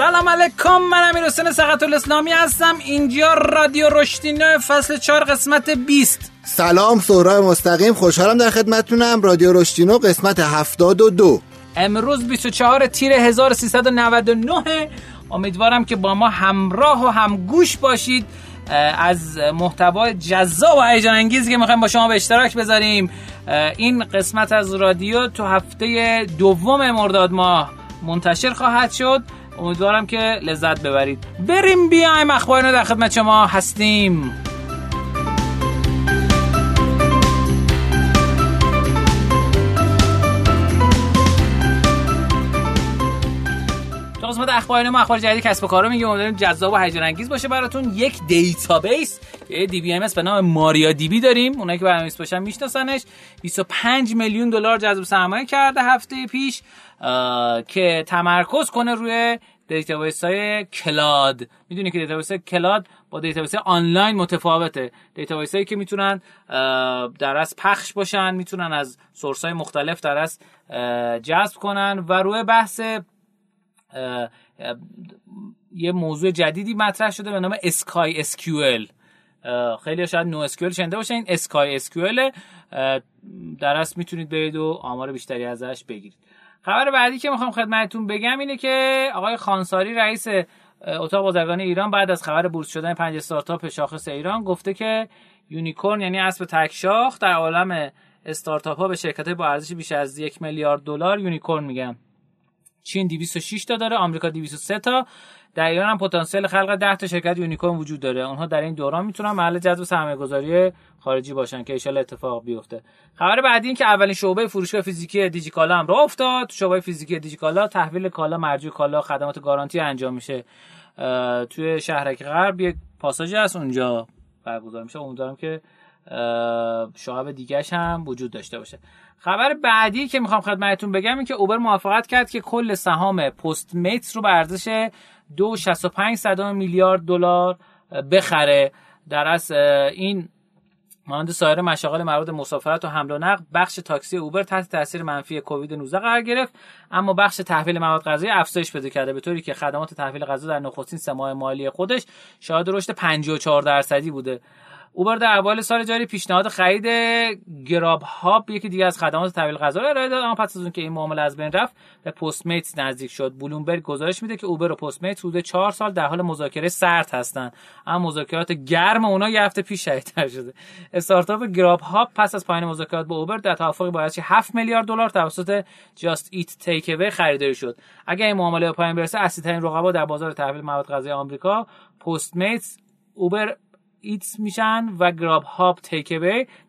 سلام علیکم من امیر حسین سقط الاسلامی هستم. اینجا رادیو رشدینو فصل 4 قسمت 20 سلام سهراب مستقیم. خوشحالم در خدمتتونم. رادیو رشدینو قسمت 72 امروز 24 تیر 1399 امیدوارم که با ما همراه و همگوش باشید. از محتوای جذاب و هیجان انگیزی که می‌خوایم با شما به اشتراک بذاریم. این قسمت از رادیو تو هفته دوم مرداد ماه منتشر خواهد شد. امیدوارم که لذت ببرید. بریم بیایم اخبار در خدمت شما هستیم. قسمت اخبار ما اخبار جدید کسب و کارا میگه امیدواریم جذاب و هیجان انگیز باشه براتون. یک database یه DBMS به نام MariaDB داریم. اونایی که برنامه‌نویس باشن میشناسنش. 25 میلیون دلار جذب سرمایه کرده هفته پیش که تمرکز کنه روی database های cloud. می‌دونی که database cloud با database آنلاین متفاوته. database هایی که می‌تونن در از پخش باشن می‌تونن از source های مختلف در از جذب کنن و روی بحث یه موضوع جدیدی مطرح شده به نام SkySQL. خیلی شاید نو اسکیول شنیده باشین. اسکای اسکیول در اصل می‌تونید برید و آمار بیشتری ازش بگیرید. خبر بعدی که می‌خوام خدمتتون بگم اینه که آقای خانساری رئیس اتاق بازرگانی ایران بعد از خبر بورس شدن پنج استارتاپ شاخص ایران گفته که unicorn یعنی اسب تک شاخ در عالم استارتاپ ها به شرکت با ارزش بیش از یک میلیارد دلار unicorn میگن. چین 206 تا داره آمریکا 203 تا. در ایران هم پتانسیل خلق 10 تا شرکت یونیکورن وجود داره. اونها در این دوران می‌تونن محل جذب سرمایه گذاری خارجی باشن که ان اتفاق بیفته. خبر بعدی این که اولین شعبه فروشگاه فیزیکی دیجیکالا هم راه افتاد. شعبه فیزیکی دیجیکالا تحویل کالا مرجوع کالا خدمات گارانتی انجام میشه. توی شهرک غرب یک پاساژی هست اونجا برگزار میشه. امیدوارم که شعب دیگهش هم وجود داشته باشه. خبر بعدی که می‌خوام خدمتتون بگم این که اوبر موافقت کرد که کل سهام پست میتس رو به ارزش 2.65 میلیارد دلار بخره. در از این مانند سایر مشاغل مربوط مسافرت و حمل و نقل بخش تاکسی اوبر تحت تاثیر منفی کووید 19 قرار گرفت اما بخش تحویل مواد غذایی افزایش پیدا کرده به طوری که خدمات تحویل غذا در نخستین سه مالی خودش شاهد رشد 54 درصدی بوده. اوبر در اول سال جاری پیشنهاد خرید گراب هاب یکی دیگه از خدمات تحویل غذا ارائه داد اما پس از اون که این معامله از بین رفت به پستمیت نزدیک شد. بلومبرگ گزارش میده که اوبر و پستمیت حدود 4 سال در حال مذاکره سرد هستن اما مذاکرات گرم اونا یه هفته پیش شدیدتر شده. استارتاپ گراب هاب پس از پایان مذاکرات با اوبر در توافقی با 7 میلیارد دلار توسط جاست ایت تیک اوی خریداری شد. اگر این معامله به پایان برسه اصلی ترین رقبا در بازار تحویل مواد غذایی آمریکا پستمیت اوبر ایتس میشن و گراب هاب تیک در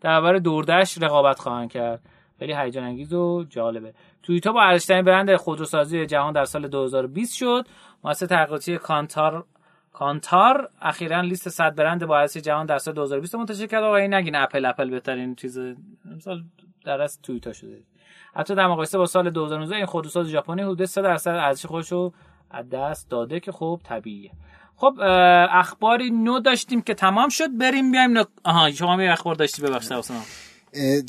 برابر دوردش رقابت خواهند کرد. خیلی هیجان انگیز و جالبه. توییتا با ارزشترین برند خودروسازی جهان در سال 2020 شد. مؤسسه تحقیقاتی کانتار کانتار اخیرا لیست 100 برند با ارزش جهان در سال 2020 منتشر کرد. و این نگین اپل اپل بهترین چیز مثلا در از توییتا شده. حتی در مقایسه با سال 2019 این خودروساز ژاپنی حدود 3 درصد ارزش خودش رو از دست داده که خب طبیعیه. خب اخباری نو داشتیم که تمام شد بریم بیایم نو... آها شما یه اخبار داشتی ببخشید حسین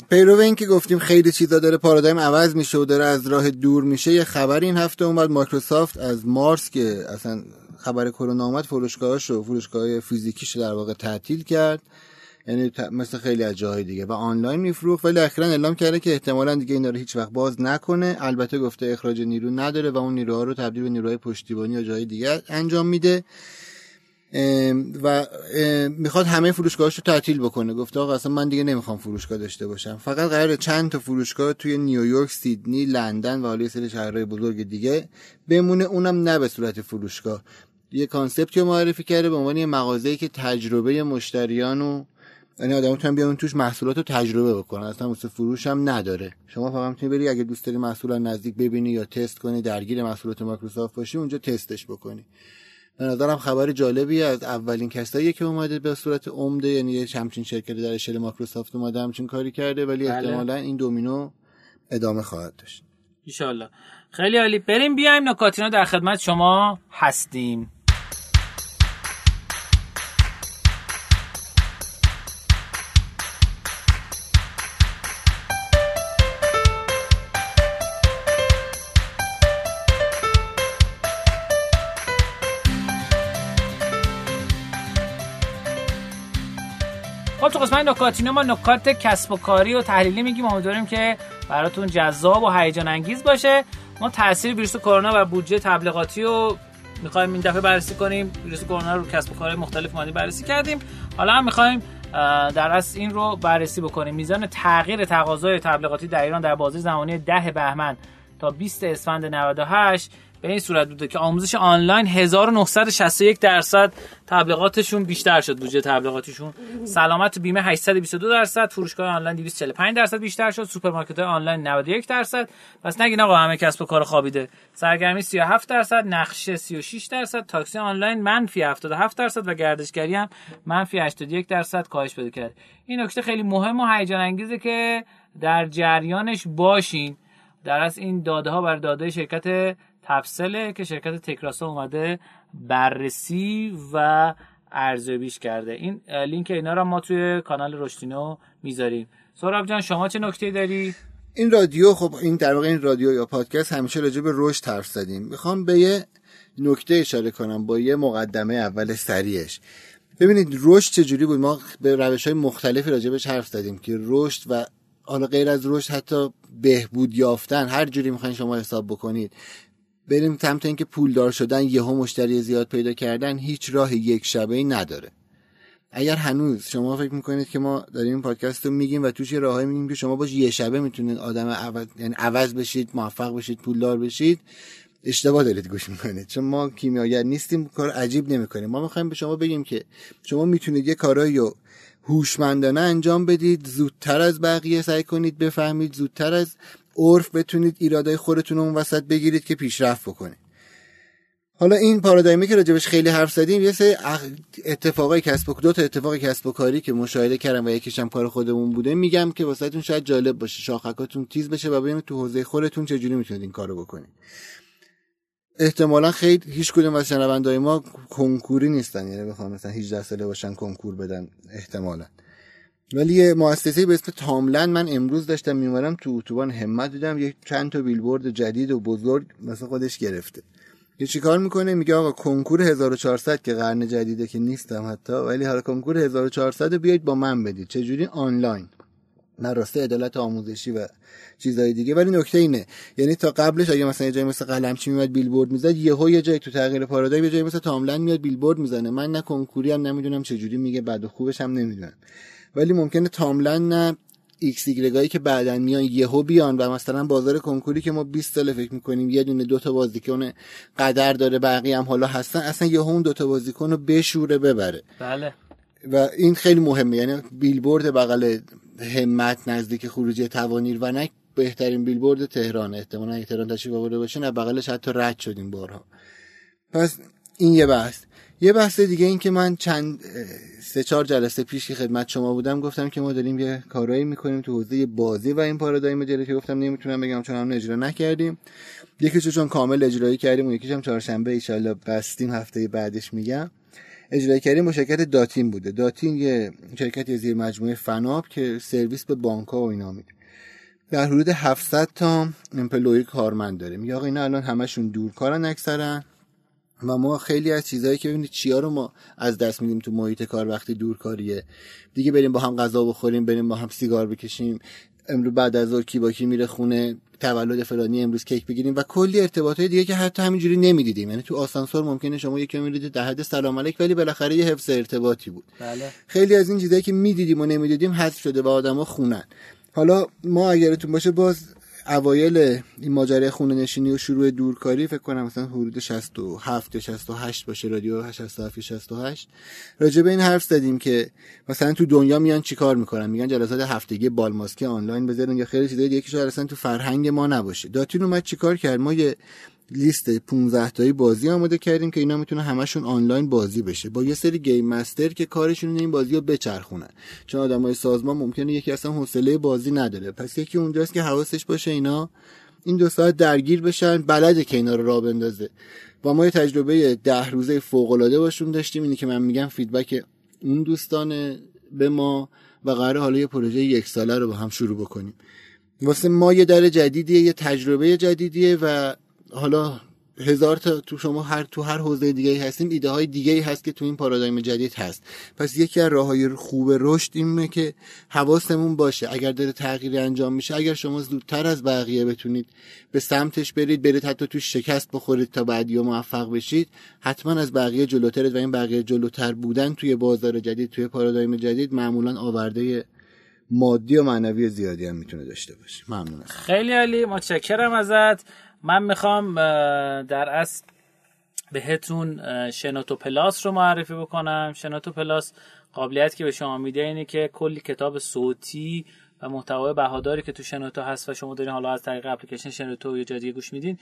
پیرو این که گفتیم خیلی چیزا داره پارادایم عوض میشه و داره از راه دور میشه یه خبر این هفته اومد مایکروسافت از مارس که اصلا خبر کرونا اومد فروشگاهاش و فروشگاه فیزیکیش در واقع تعطیل کرد. یعنی مثل خیلی از جاهای دیگه. و آنلاین میفروخت ولی اخیرا اعلام کرده که احتمالا دیگه اینا رو هیچ وقت باز نکنه. البته گفته اخراج نیرو نداره و اون نیروها رو تبدیل به نیروهای پشتیبانی یا جای دیگه انجام میده. و می‌خواد همه فروشگاهاش رو تعطیل بکنه. گفته آقا اصلا من دیگه نمی‌خوام فروشگاه داشته باشم. فقط قراره چند تا فروشگاه توی نیویورک سیدنی لندن و حالا سری شهرهای بزرگ دیگه بمونه. اونم نه به صورت فروشگاه. یه concept ی رو معرفی کرده به عنوان یه مغازه‌ای که تجربه مشتریان و یعنی آدم می‌تونن بیان توش محصولات رو تجربه بکنن. اصلا واسه فروش هم نداره. شما فقط می‌تونی بری اگه دوست داری محصول نزدیک ببینی یا تست کنی درگیر محصولات مایکروسافت باشی اونجا تستش بکنی. به نظرم خبر جالبی از اولین کسایی که اومده به صورت عمده یعنی یه همچین شرکتی در اشل مایکروسافت اومده همچین کاری کرده ولی بله. احتمالا این دومینو ادامه خواهد داشت. ان خیلی عالی. بریم بیایم نکاتینا در خدمت شما هستیم. خب تو قسمت نکاتینو ما نکات کسب و کاری و تحلیلی میگیم. امیدواریم که براتون جذاب و هیجان انگیز باشه. ما تاثیر ویروس کرونا و بودجه تبلیغاتی رو می‌خوایم این دفعه بررسی کنیم. ویروس کرونا رو کسب و کارهای مختلف مادی بررسی کردیم. حالا هم می‌خوایم در اصل این رو بررسی بکنیم. میزان تغییر تقاضای تبلیغاتی در ایران در بازه زمانی 10 بهمن تا 20 اسفند 98 به این صورت بوده که آموزش آنلاین 1961 درصد تبلیغاتشون بیشتر شد بودجه تبلیغاتشون سلامت بیمه 822 درصد فروشگاه آنلاین 245 درصد بیشتر شد سوپرمارکت آنلاین 91 درصد. پس نگین آقا همه کسب و کار خوابیده. سرگرمی 37 درصد نقشه 36 درصد تاکسی آنلاین منفی 77 درصد و گردشگری هم منفی 81 درصد کاهش پیدا کرد این نکته خیلی مهم و هیجان انگیزه که در جریانش باشین. در از این داده ها بر داده شرکت تفصله که شرکت تکراسا اومده بررسی و ارزیابیش کرده. این لینک اینا رو ما توی کانال رشتینو می‌ذاریم. سراب جان شما چه نکته داری؟ این رادیو خب این در واقع این رادیو یا پادکست همیشه راجع به رشد حرف زدیم. می‌خوام به یه نکته اشاره کنم با یه مقدمه اول سریعش. ببینید رشد چجوری بود؟ ما به روش های مختلفی راجع حرف زدیم که رشد و حالا غیر از رشد حتی بهبود یافتن هر جوری می‌خواین شما حساب بکنید. بریم سمت اینکه پولدار شدن یهو مشتری زیاد پیدا کردن هیچ راه یک شبه ای نداره. اگر هنوز شما فکر می‌کنید که ما داریم این پادکست رو میگیم و توش یه راهی میگیم که شما باش یه شبه می‌تونید آدم عوض یعنی عوض بشید موفق بشید پولدار بشید اشتباه دارید گوش می‌کنید. چون ما کیمیاگر نیستیم کار عجیب نمی‌کنیم. ما می‌خوایم به شما بگیم که شما می‌تونید یه کارایی رو هوشمندانه انجام بدید زودتر از بقیه سعی کنید بفهمید زودتر از عرف بتونید ایرادای خودتون اون وسط بگیرید که پیشرفت بکنید حالا این پارادایمی که راجبش خیلی حرف زدیم یه سری اتفاقای کسب و دو تا اتفاق کسب و کاری که مشاهده کردم و یکیش هم کار خودمون بوده میگم که واسهتون شاید جالب باشه شاخکاتون تیز بشه و ببینید تو حوزه خودتون چجوری می‌تونید این کارو بکنید. احتمالا خیلی هیچ کدوم از شنوندای ما کنکوری نیستن یعنی بخوام مثلا 18 ساله باشن کنکور بدن احتمالا. ولی یه مؤسسه به اسم تاملند من امروز داشتم میمارم تو اتوبان همت دیدم یک چند تا بیلبورد جدید و بزرگ مثلا خودش گرفته. یه چیکار می‌کنه؟ میگه آقا کنکور 1400 که قرن جدیده که نیستم حتی ولی حالا کنکور 1400 بیاید با من بدید. چجوری؟ آنلاین. نه راسته عدالت آموزشی و چیزای دیگه. ولی نکته اینه یعنی تا قبلش اگه مثلا یه جای مثل قلمچی میاد بیلبورد می‌زد یهو یه جای تو تغییر پارادایم یه جای مثل تاملند میاد بیلبورد می‌زنه. من نه کنکوری هم نمی‌دونم چجوری میگه بعد خوبش هم نمی‌دونم. ولی ممکنه تاملند نه ایکس ایگرگایی که بعدا میان یهو بیان و مثلا بازار کنکوری که ما 20 سال فکر می‌کنیم یه دونه دوتا بازیکن قدر داره بقیه هم حالا هستن اصلا یهو اون دوتا بازیکن رو بشوره ببره. بله. و این خیلی مهمه یعنی بیلبورد بغل همت نزدیک خروجی توانیر و نه بهترین بیلبورد تهران. احتمالا اگه تهران تشریف آورده باشه نه بغلش حتی رد شدیم بارها. پس این یه بحث. یه بحث دیگه این که من چند سه چهار جلسه پیش که خدمت شما بودم گفتم که ما داریم یه کارایی می‌کنیم تو حوزه بازی و این پارادایم که گفتم نمی‌تونم بگم چون هم اجرا نکردیم. یکیشو چون کامل اجرایی کردیم و یکیش هم چهارشنبه ان بستیم هفته بعدش میگم. اجرایی کردیم با شرکت داتین بوده. داتین یه شرکت زیر مجموعه فناب که سرویس به بانک و اینا میده. در حدود 700 تا امپلوی کارمند داریم. یا اینا الان همشون دورکارن اکثرا. و ما خیلی از چیزهایی که ببینید چیا رو ما از دست میدیم تو محیط کار وقتی دورکاریه. دیگه بریم با هم غذا بخوریم بریم با هم سیگار بکشیم. امروز بعد از ظهر کی با کی میره خونه تولد فلانی امروز کیک بگیریم و کلی ارتباطات دیگه که حتی همینجوری نمی‌دیدیم. یعنی تو آسانسور ممکنه شما یکی می‌دیدید در حد سلام علیک ولی بالاخره یه حفظ ارتباطی بود. بله. خیلی از این چیزایی که می‌دیدیم و نمی‌دیدیم حذف شده و آدما خونن. حالا ما اگرتون باشه باز اوایل این ماجرای خونه نشینی و شروع دورکاری فکر کنم مثلا حدود 67 یا 68 باشه رادیو 67 68 راجع به این حرف زدیم که مثلا تو دنیا میان چیکار می‌کنن؟ میگن جلسات هفتگی بالماسکی آنلاین بذارن یا خیلی چیزای دیگه که شاید اصلا تو فرهنگ ما نباشه. داتین اومد چیکار کرد؟ ما یه لیست 15 تایی بازی آماده کردیم که اینا می‌تونه همشون آنلاین بازی بشه. با یه سری گیم مستر که کارشون این بازی رو بچرخونن. چون آدمای سازمان ممکنه یکی اصلا حوصله بازی نداره. پس یکی اونجاست که حواسش باشه اینا این دو ساعت درگیر بشن بلده که اینا رو راه بندازه. و ما یه تجربه ده روزه فوق العاده باشون داشتیم. اینی که من میگم فیدبک اون دوستان به ما و قرار حالا یه پروژه یک ساله رو با هم شروع بکنیم. واسه ما یه در جدیدیه یه تجربه جدیدیه و حالا هزار تا تو شما هر تو هر حوزه دیگه ای هستیم ایده های دیگه ای هست که تو این پارادایم جدید هست. پس یکی از راه های خوب رشد اینه که حواسمون باشه. اگر داره تغییری انجام میشه اگر شما زودتر از بقیه بتونید به سمتش برید برید حتی تو شکست بخورید تا بعدی موفق بشید حتما از بقیه جلوترید و این بقیه جلوتر بودن توی بازار جدید توی پارادایم جدید معمولا آورده مادی و معنوی زیادی هم می‌تونه داشته باشه. ممنون خیلی عالی. متشکرم ازت. من می‌خوام در اصل بهتون شنوتو پلاس رو معرفی بکنم. شنوتو پلاس قابلیت که به شما میده اینه که کلی کتاب صوتی و محتوای بهاداری که تو شنوتو هست و شما دارین حالا از طریق اپلیکیشن شنوتو یا جای گوش میدین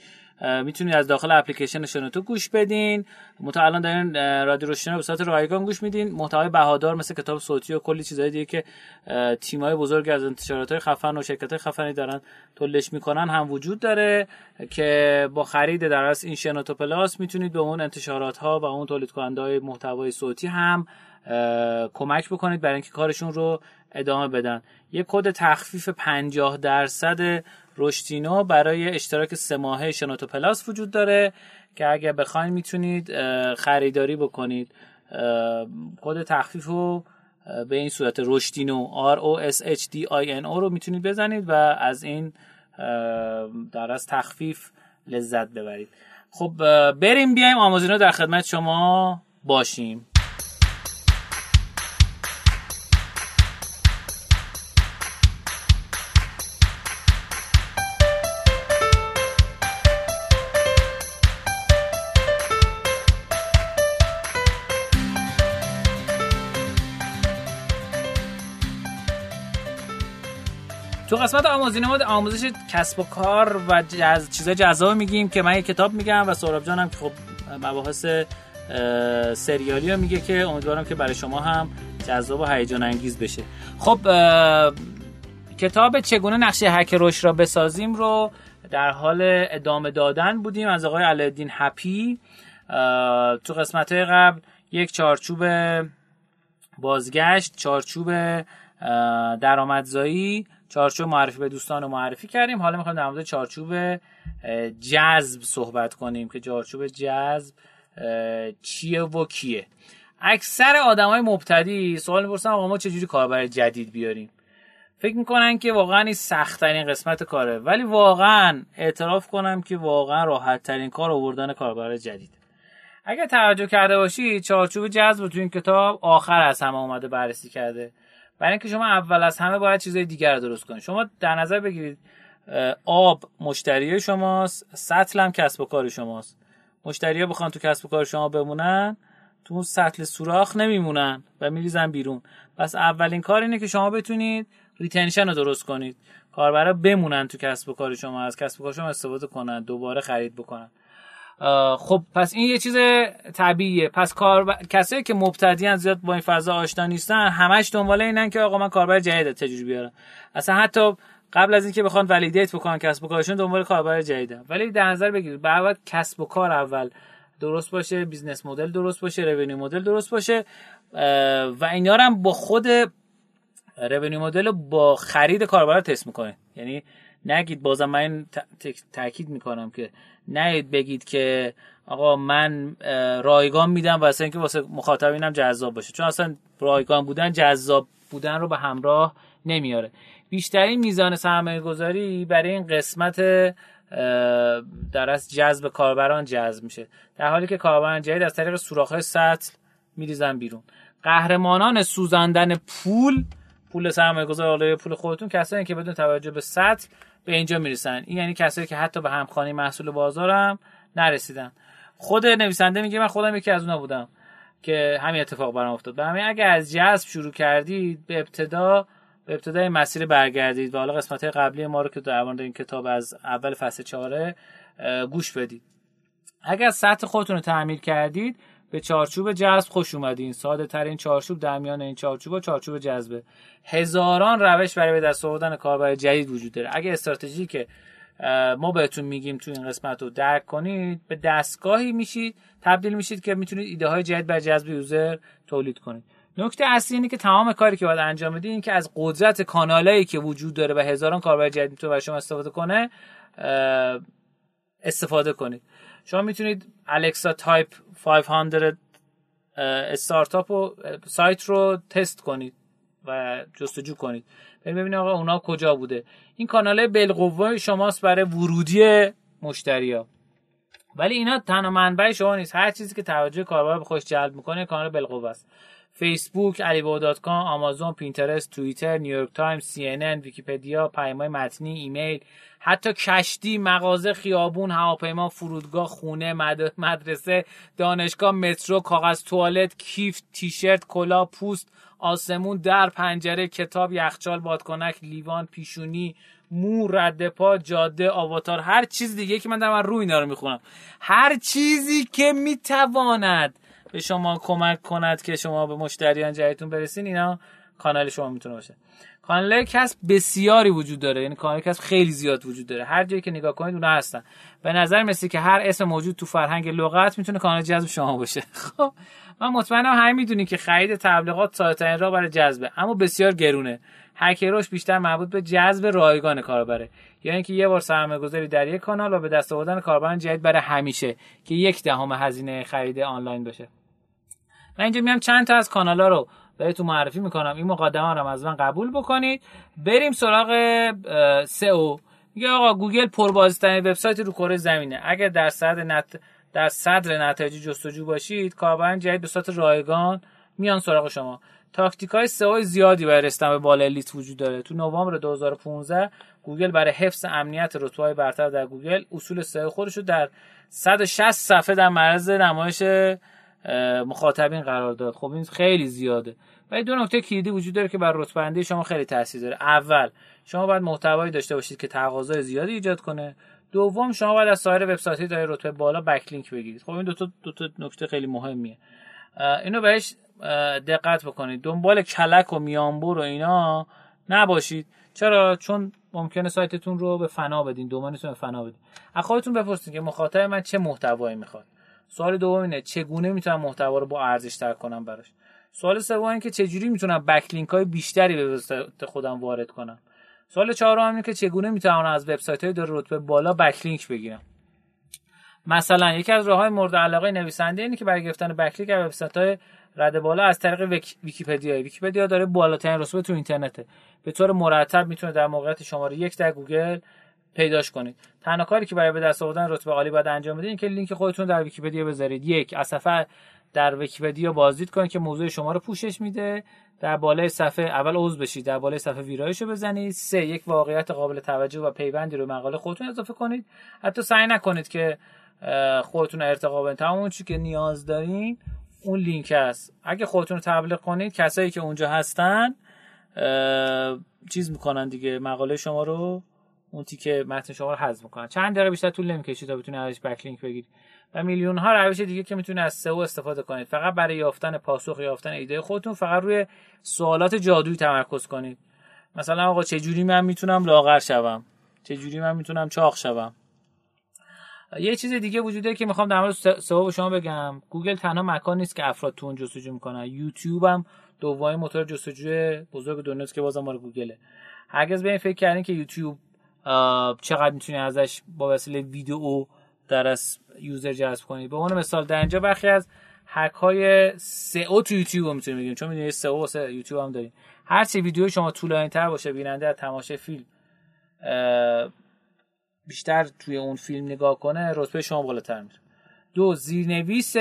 می‌تونید از داخل اپلیکیشن شنوتو گوش بدین. متا الان دارین رادیو روشن به صورت رایگان گوش میدین. محتوای بهادار مثل کتاب صوتی و کلی چیزای دیگه که تیمای بزرگ از انتشارات خفن و شرکت خفنی دارن تولش می‌کنن هم وجود داره که با خرید در از این شنوتو پلاس می‌تونید به اون انتشارات ها و اون تولید کننده های محتوای صوتی هم کمک بکنید برای اینکه کارشون رو ادامه بدن. یه کد تخفیف 50 درصد رشتینو برای اشتراک سه ماهه شنوتو پلاس وجود داره که اگر بخواید می‌تونید خریداری بکنید. کد تخفیف رو به این صورت رشتینو R O S H D I N O رو می‌تونید بزنید و از این در از تخفیف لذت ببرید. خب بریم بیایم آموزینو در خدمت شما باشیم. تو قسمت آموزین ما آموزش کسب و کار و جز... چیزای جذاب میگیم که من یه کتاب میگم و سهراب جانم که خب مباحث سریالی رو میگه که امیدوارم که برای شما هم جذاب و هیجان انگیز بشه. خب کتاب چگونه نقشه هک روش را بسازیم رو در حال ادامه دادن بودیم از آقای علالدین هپی تو قسمت قبل یک چارچوب بازگشت چارچوب درآمدزایی چارچوب معرفی به دوستان رو معرفی کردیم. حالا می‌خوایم در مورد چارچوب جذب صحبت کنیم که چارچوب جذب چیه و کیه. اکثر آدمای مبتدی سوال می‌پرسن آقا ما چجوری کاربر جدید بیاریم؟ فکر می‌کنن که واقعا این سخت ترین قسمت کاره. ولی واقعا اعتراف کنم که واقعا راحت ترین کار آوردن کاربر جدید. اگر توجه کرده باشید چارچوب جذب تو این کتاب آخر از همه اومده بررسی کرده. برای اینکه شما اول از همه باید چیزای دیگر رو درست کنید. شما در نظر بگیرید آب مشتری شماست سطل هم کسب و کار شماست. مشتری بخوان تو کسب و کار شما بمونن تو اون سطل سوراخ نمیمونن و میریزن بیرون. پس اولین کار اینه که شما بتونید retention رو درست کنید. کاربرا بمونن تو کسب و کار شما از کسب و کار شما استفاده کنن دوباره خرید بکنن. خب پس این یه چیز طبیعیه. پس کار کسایی که مبتدیان زیاد با این فضا آشنا نیستن همش دنبال اینن که آقا من کاربر جدید تجربه بیارم. اصلا حتی قبل از اینکه بخوان validate بکنن کسب و کارشون دنبال کاربر جدیدن. ولی در نظر بگیرید باید کسب و کار اول درست باشه business model درست باشه revenue model درست باشه و اینا هم با خود revenue model با خرید کاربر تست می‌کنه یعنی نگید بازم من تاکید می‌کنم که نهید بگید که آقا من رایگان میدم واسه اینکه واسه مخاطبینم جذاب باشه. چون اصلا رایگان بودن جذاب بودن رو به همراه نمیاره. بیشترین میزان سرمایه گذاری برای این قسمت در از جذب کاربران جذب میشه. در حالی که کاربران جدید از طریق سوراخ سطل میریزن بیرون. قهرمانان سوزاندن پول پول سرمایه گذار پول خودتون کسایی که بدون توجه به سطل به اینجا می‌رسن. این یعنی کسایی که حتی به همخوانی محصول بازارم نرسیدن. خود نویسنده میگه من خودم یکی از اونا بودم که همین اتفاق برام افتاد. به همین اگر از جذب شروع کردید به ابتدا به ابتدای مسیر برگردید و حالا قسمت قبلی ما رو که در مورد این کتاب از اول فصل چهاره گوش بدید. اگر سطح خودتون رو تعمیر کردید به چارچوب جذب خوش اومدین. ساده ترین چارچوب در میان این چارچوب و چارچوب جذبه هزاران روش برای به دست آوردن کاربر جدید وجود داره. اگه استراتژی که ما بهتون میگیم تو این قسمت رو درک کنید به دستگاهی میشید تبدیل میشید که می‌تونید ایده های جدید بر جذب user تولید کنید. نکته اصلی اینه که تمام کاری که باید انجام بدید این که از قدرت کانالایی که وجود داره و هزاران کاربر جدید تو برای شما استفاده کنه استفاده کنید. شما می‌تونید Alexa top 500 استارتاپ و سایت رو تست کنید و جستجو کنید. ببینید آقا اونا کجا بوده. این کانال بالقوه شماست برای ورودی مشتریا ولی اینا تنها منبع شما نیست. هر چیزی که توجه کاربر به خودش جلب می‌کنه کانال بالقوه است. فیسبوک، علیبابا کام، آمازون، پینترست، توییتر، نیویورک تایمز، CNN ویکیپدیا، پیام‌های متنی، ایمیل، حتی کشتی، مغازه، خیابون، هواپیما، فرودگاه، خونه، مدرسه، دانشگاه، مترو، کاغذ توالت، کیف، تیشرت، کلا، پوست، آسمون، در، پنجره، کتاب، یخچال، بادکنک، لیوان، پیشونی، مو رد پا جاده آواتار هر چیز دیگه که من در من روی اینا رو می‌خونم. هر چیزی که می‌تواند به شما کمک کند که شما به مشتریان جدیدتون برسین اینا کانال شما می‌تونه باشه. کانال کسب بسیاری وجود داره یعنی کانال کسب خیلی زیاد وجود داره. هر جایی که نگاه کنید اونها هستن. به نظر مثل که هر اسم موجود تو فرهنگ لغت می‌تونه کانال جذب شما باشه. خب من مطمئنم همه می‌دونی که خرید تبلیغات ساده راه برای جذبه اما بسیار گرونه. هکروش بیشتر مربوط به جذب رایگان کاربره. یعنی اینکه یه بار سرمایه گذاری در یک کانال و به دست آوردن کاربران جدید برای همیشه که یک دهم هزینه خرید آنلاین باشه من اینجا میام چند تا از کانالا رو بهتون معرفی می‌کنم. این مقدمه رو از من قبول بکنید. بریم سراغ سئو. میگه آقا گوگل پربازدیدترین وبسایت رو کره زمینه. اگر در صدر نت در صدر نتایج جستجو باشید کاربران جدید به صورت رایگان میان سراغ شما. تاکتیک های سئو زیادی برای رسیدن به بالا لیست وجود داره. تو نوامبر 2015 گوگل برای حفظ امنیت رتبه‌های برتر در گوگل اصول سئو خودش رو در 160 صفحه در معرض نمایش مخاطبین قرار داد. خب این خیلی زیاده. ولی دو نکته کلیدی وجود داره که بر رتبه شما خیلی تاثیر داره. اول شما باید محتوایی داشته باشید که تقاضای زیادی ایجاد کنه. دوم شما باید از سایر وبسایت‌های داره رتبه بالا بکلینک بگیرید. خب این دو تا دو تا نکته خیلی مهمیه. اینو بهش دقت بکنید. دنبال کلک و میانبور و اینا نباشید. چرا؟ چون ممکنه سایتتون رو به فنا بدین. دومنتون به فنا بدین. از خودتون بپرسید که مخاطب من چه محتوایی می‌خواد. سوال دوم اینه چگونه می‌تونم محتوا رو با ارزش تر کنم براش؟ سوال سوم اینه که چجوری می‌تونم backlink های بیشتری به وبسایت خودم وارد کنم؟ سوال چهارم اینه که چگونه می‌تونم از وبسایت های دارای رتبه بالا backlink بگیرم؟ مثلا یکی از راههای مورد علاقه نویسنده اینه که برای گرفتن backlink از وبسایت های رتبه بالا از طریق ویک... ویکیپدیا. ویکیپدیا دارای بالاترین رتبه تو اینترنته. به طور مرتب می‌تونه در موقعیت شماره یک در گوگل پیداش کنید. تنها کاری که برای به دست آوردن رتبه عالی باید انجام بدید که لینک خودتون در ویکیپدیا بذارید. یک از صفحه در ویکیپدیا بازدید کنید که موضوع شما رو پوشش میده. در بالای صفحه اول عضو بشید. در بالای صفحه ویرایش رو بزنید. سه یک واقعیت قابل توجه و پیوندی رو مقاله خودتون اضافه کنید. حتی سعی نکنید که خودتون ارتقا بدید تمام چیزی که نیاز دارین اون لینک است اگه خودتون رو تبلیغ کنید کسایی که اونجا هستن چیز می‌کنن دیگه. مقاله شما رو اون تیکه متن شما رو حذف می‌کنن. چند دقیقه بیشتر طول نمی‌کشه تا بتونید ازش بکلینک بگیرید و میلیون ها روش دیگه که می‌تونید از سئو استفاده کنید. فقط برای یافتن پاسخ یافتن ایده خودتون فقط روی سوالات جادویی تمرکز کنید. مثلا آقا چه جوری من می‌تونم لاغر شوم؟ چه جوری من می‌تونم چاق شوم؟ یه چیز دیگه وجوده که می‌خوام در مورد سئو شما بگم. گوگل تنها مکان نیست که افراد تو اون جستجو می‌کنن. یوتیوب هم دومین موتور جستجوی بزرگ دنیاست که بازم مال گوگله. هرگز به این فکر کردین که یوتیوب چقدر می‌تونی ازش با وسیله ویدیو در از یوزر جذب کنید به عنوان مثال در اینجا برخی از هک های سئو تو یوتیوب رو می‌تونیم بگیم چون می‌دونید سئو یوتیوب هم داریم. هر چه ویدیو شما طولانی تر باشه بیننده از تماشای فیلم بیشتر توی اون فیلم نگاه کنه رتبه شما بالاتر میره. دو زیرنویس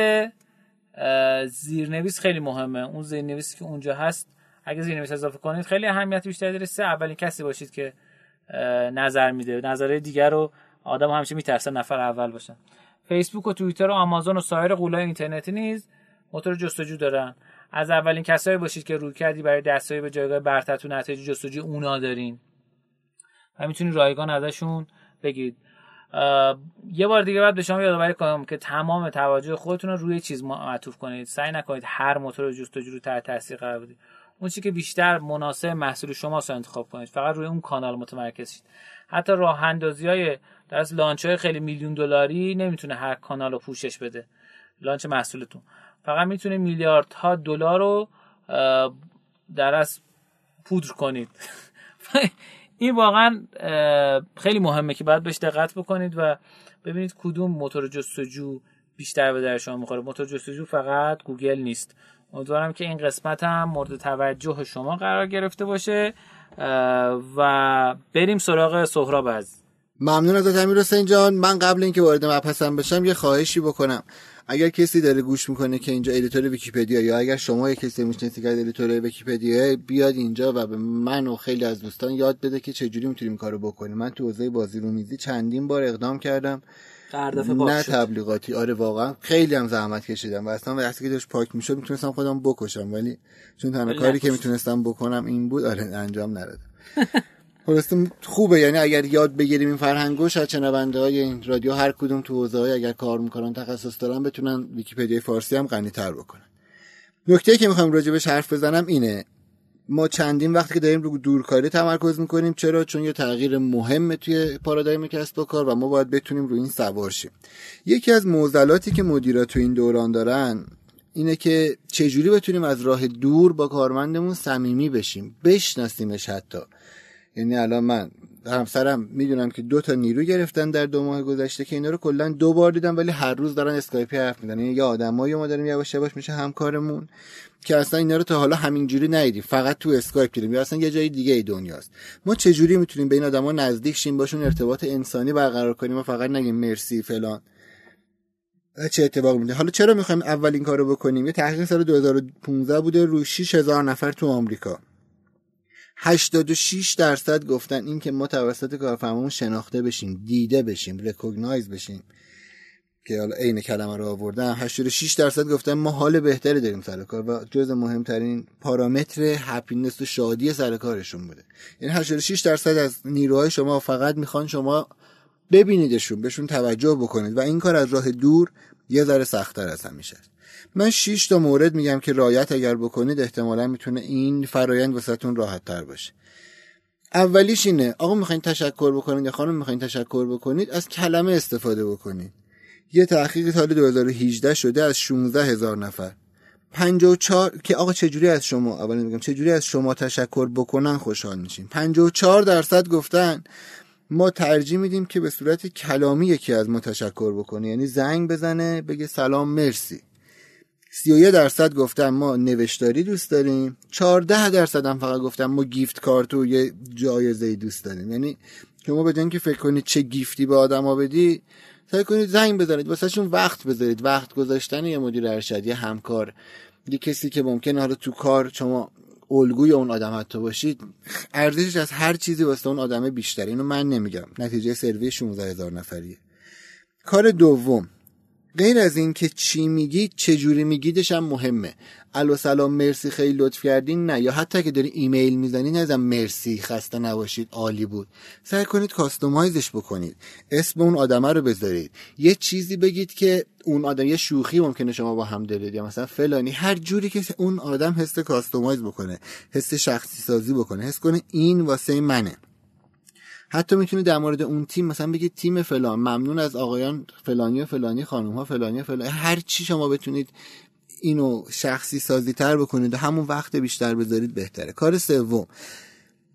زیرنویس خیلی مهمه. اون زیرنویسی که اونجا هست اگه زیرنویس اضافه کنید خیلی اهمیت بیشتری داره. سه اولین کسی باشید که نظر میده. نظرهای دیگر رو آدم همیشه میترسن نفر اول باشن. فیسبوک و توییتر و آمازون و سایر قولای اینترنتی نیز موتور جستجو دارن. از اولین کسایی باشید که روی کردی برای دستایی به جایگاه برتر تو نتایج جستجو اونا دارین. و می‌تونید رایگان ازشون بگید یه بار دیگه باید به شما یادآوری کنم که تمام توجه خودتون رو روی چیز معطوف کنید. سعی نکنید هر موتور جستجو رو تحت تاثیر قرار بدید. اون که بیشتر مناسب محصول شما رو انتخاب کنید. فقط روی اون کانال متمرکز شید. حتی راه اندازی های در از لانچ های خیلی میلیون دلاری نمی‌تونه هر کانال رو پوشش بده. لانچ محصولتون. فقط می‌تونه میلیاردها دلار رو در از پودر کنید. این واقعا خیلی مهمه که باید بهش دقت بکنید و ببینید کدوم موتور جستجو بیشتر به درد شما می‌خوره موتور جستجو فقط گوگل نیست. امیدوارم که این قسمت هم مورد توجه شما قرار گرفته باشه و بریم سراغ سهراب از ممنون از امیر حسین جان. من قبل اینکه وارد مبحثم بشم یه خواهشی بکنم. اگر کسی داره گوش می‌کنه که اینجا editor ویکیپدیا یا اگر شما یه کسی می‌شناسید که editor ویکیپدیا بیاد اینجا و به من و خیلی از دوستان یاد بده که چجوری می‌تونیم کارو بکنیم. من تو حوزه بازی رو میزی چندین بار اقدام کردم. نه تبلیغاتی. آره واقعا. خیلی هم زحمت کشیدم. و اصلا وقتی که داشت پاک می‌شد می‌تونستم خودم بکشم. ولی چون تنها کاری که می‌تونستم بکنم این بود آره انجام ندادم. خلاصه خوبه. یعنی اگر یاد بگیریم این فرهنگو شاید چنونده های این رادیو هر کدوم تو حوزه های اگر کار می‌کنن تخصص دارن بتونن ویکیپدیا فارسی هم غنی تر بکنن. نکته که می‌خوام راجبش حرف بزنم اینه ما چندین وقتی که داریم رو دورکاری تمرکز می‌کنیم چرا؟ چون یه تغییر مهم توی پارادایم کسب و کار و ما باید بتونیم رو این سوار شیم. یکی از معضلاتی که مدیرا تو این دوران دارن اینه که چجوری بتونیم از راه دور با کارمندمون صمیمی بشیم بشناسیمش حتی. یعنی الان من همسرم می‌دونم که دو تا نیرو گرفتن در دو ماه گذشته که اینا رو کلا دو بار دیدم ولی هر روز دارن اسکایپی حرف می‌زنن. یعنی یه آدمایی ما داریم یواش یواش میشه همکارمون که اصلا اینا رو تا حالا همینجوری ندیدیم. فقط تو اسکایپ دیدیم. یا اصلا یه جای دیگه ای دنیاست. ما چه جوری می‌تونیم به این آدما نزدیک شیم باشون ارتباط انسانی برقرار کنیم و فقط نگیم مرسی فلان؟ چه اتفاق می‌ده حالا چرا می‌خوایم اولین کارو بکنیم؟ یه تحقیق سال 2015 بوده. رو 6000 نفر تو آمریکا. 86 درصد گفتن این که ما توسط کارفرمامون شناخته بشیم دیده بشیم recognize بشیم. که حالا عین کلمه رو آوردم. 86 درصد گفتن ما حال بهتری داریم سر کار و جز مهمترین پارامتر happiness و شادی سر کارشون بوده. یعنی 86 درصد از نیروهای شما فقط می‌خوان شما ببینیدشون بهشون توجه بکنید و این کار از راه دور یه ذره سختتر از همیشه. است من 6 تا مورد میگم که رایت اگر بکنید احتمالا می‌تونه این فرایند واسهتون راحت تر باشه. اولیش اینه آقا می‌خواین تشکر بکنید یا خانم می‌خواین تشکر بکنید از کلمه استفاده بکنید. یه تحقیق سال 2018 شده از 16 هزار نفر. 54 که آقا چجوری از شما اول میگم چجوری از شما تشکر بکنن خوشحال میشین. 54 درصد گفتن ما ترجیح میدیم که به صورت کلامی یکی از ما تشکر بکنه. یعنی زنگ بزنه بگه سلام مرسی. 31 درصد گفتن ما نوشتاری دوست داریم. 14 درصد هم فقط گفتن ما گیفت کارت و یه جایزه دوست داریم. یعنی شما بدون که فکر کنید چه گیفتی به آدما بدی سعی کنید زنگ بزنید واسهشون وقت بذارید. وقت گذاشتن یه مدیر ارشد یه همکار یه کسی که ممکنه حالا تو کار شما الگوی اون آدم حتی باشید. ارزشش از هر چیزی واسه اون آدم بیشتر اینو من نمیگم. نتیجه سروی 16 هزار نفریه. کار دوم. غیر از این که چی میگی چجوری میگیدش هم مهمه. الو سلام مرسی خیلی لطف کردین. نه یا حتی که داری ایمیل می‌زنی نزن مرسی خسته نباشید عالی بود. سعی کنید کاستومایزش بکنید. اسم اون آدمه رو بذارید. یه چیزی بگید که اون آدم یه شوخی ممکنه شما با هم دارید یا مثلا فلانی. هر جوری که اون آدم حس کاستومایز بکنه حس شخصی سازی بکنه حس کنه این واسه منه. حتی می‌تونید در مورد اون تیم مثلا بگید تیم فلان ممنون از آقایان فلانی و فلانی خانم ها فلانی و فلانی هر چی شما بتونید اینو شخصی سازی تر بکنید و همون وقت بیشتر بذارید بهتره. کار سوم.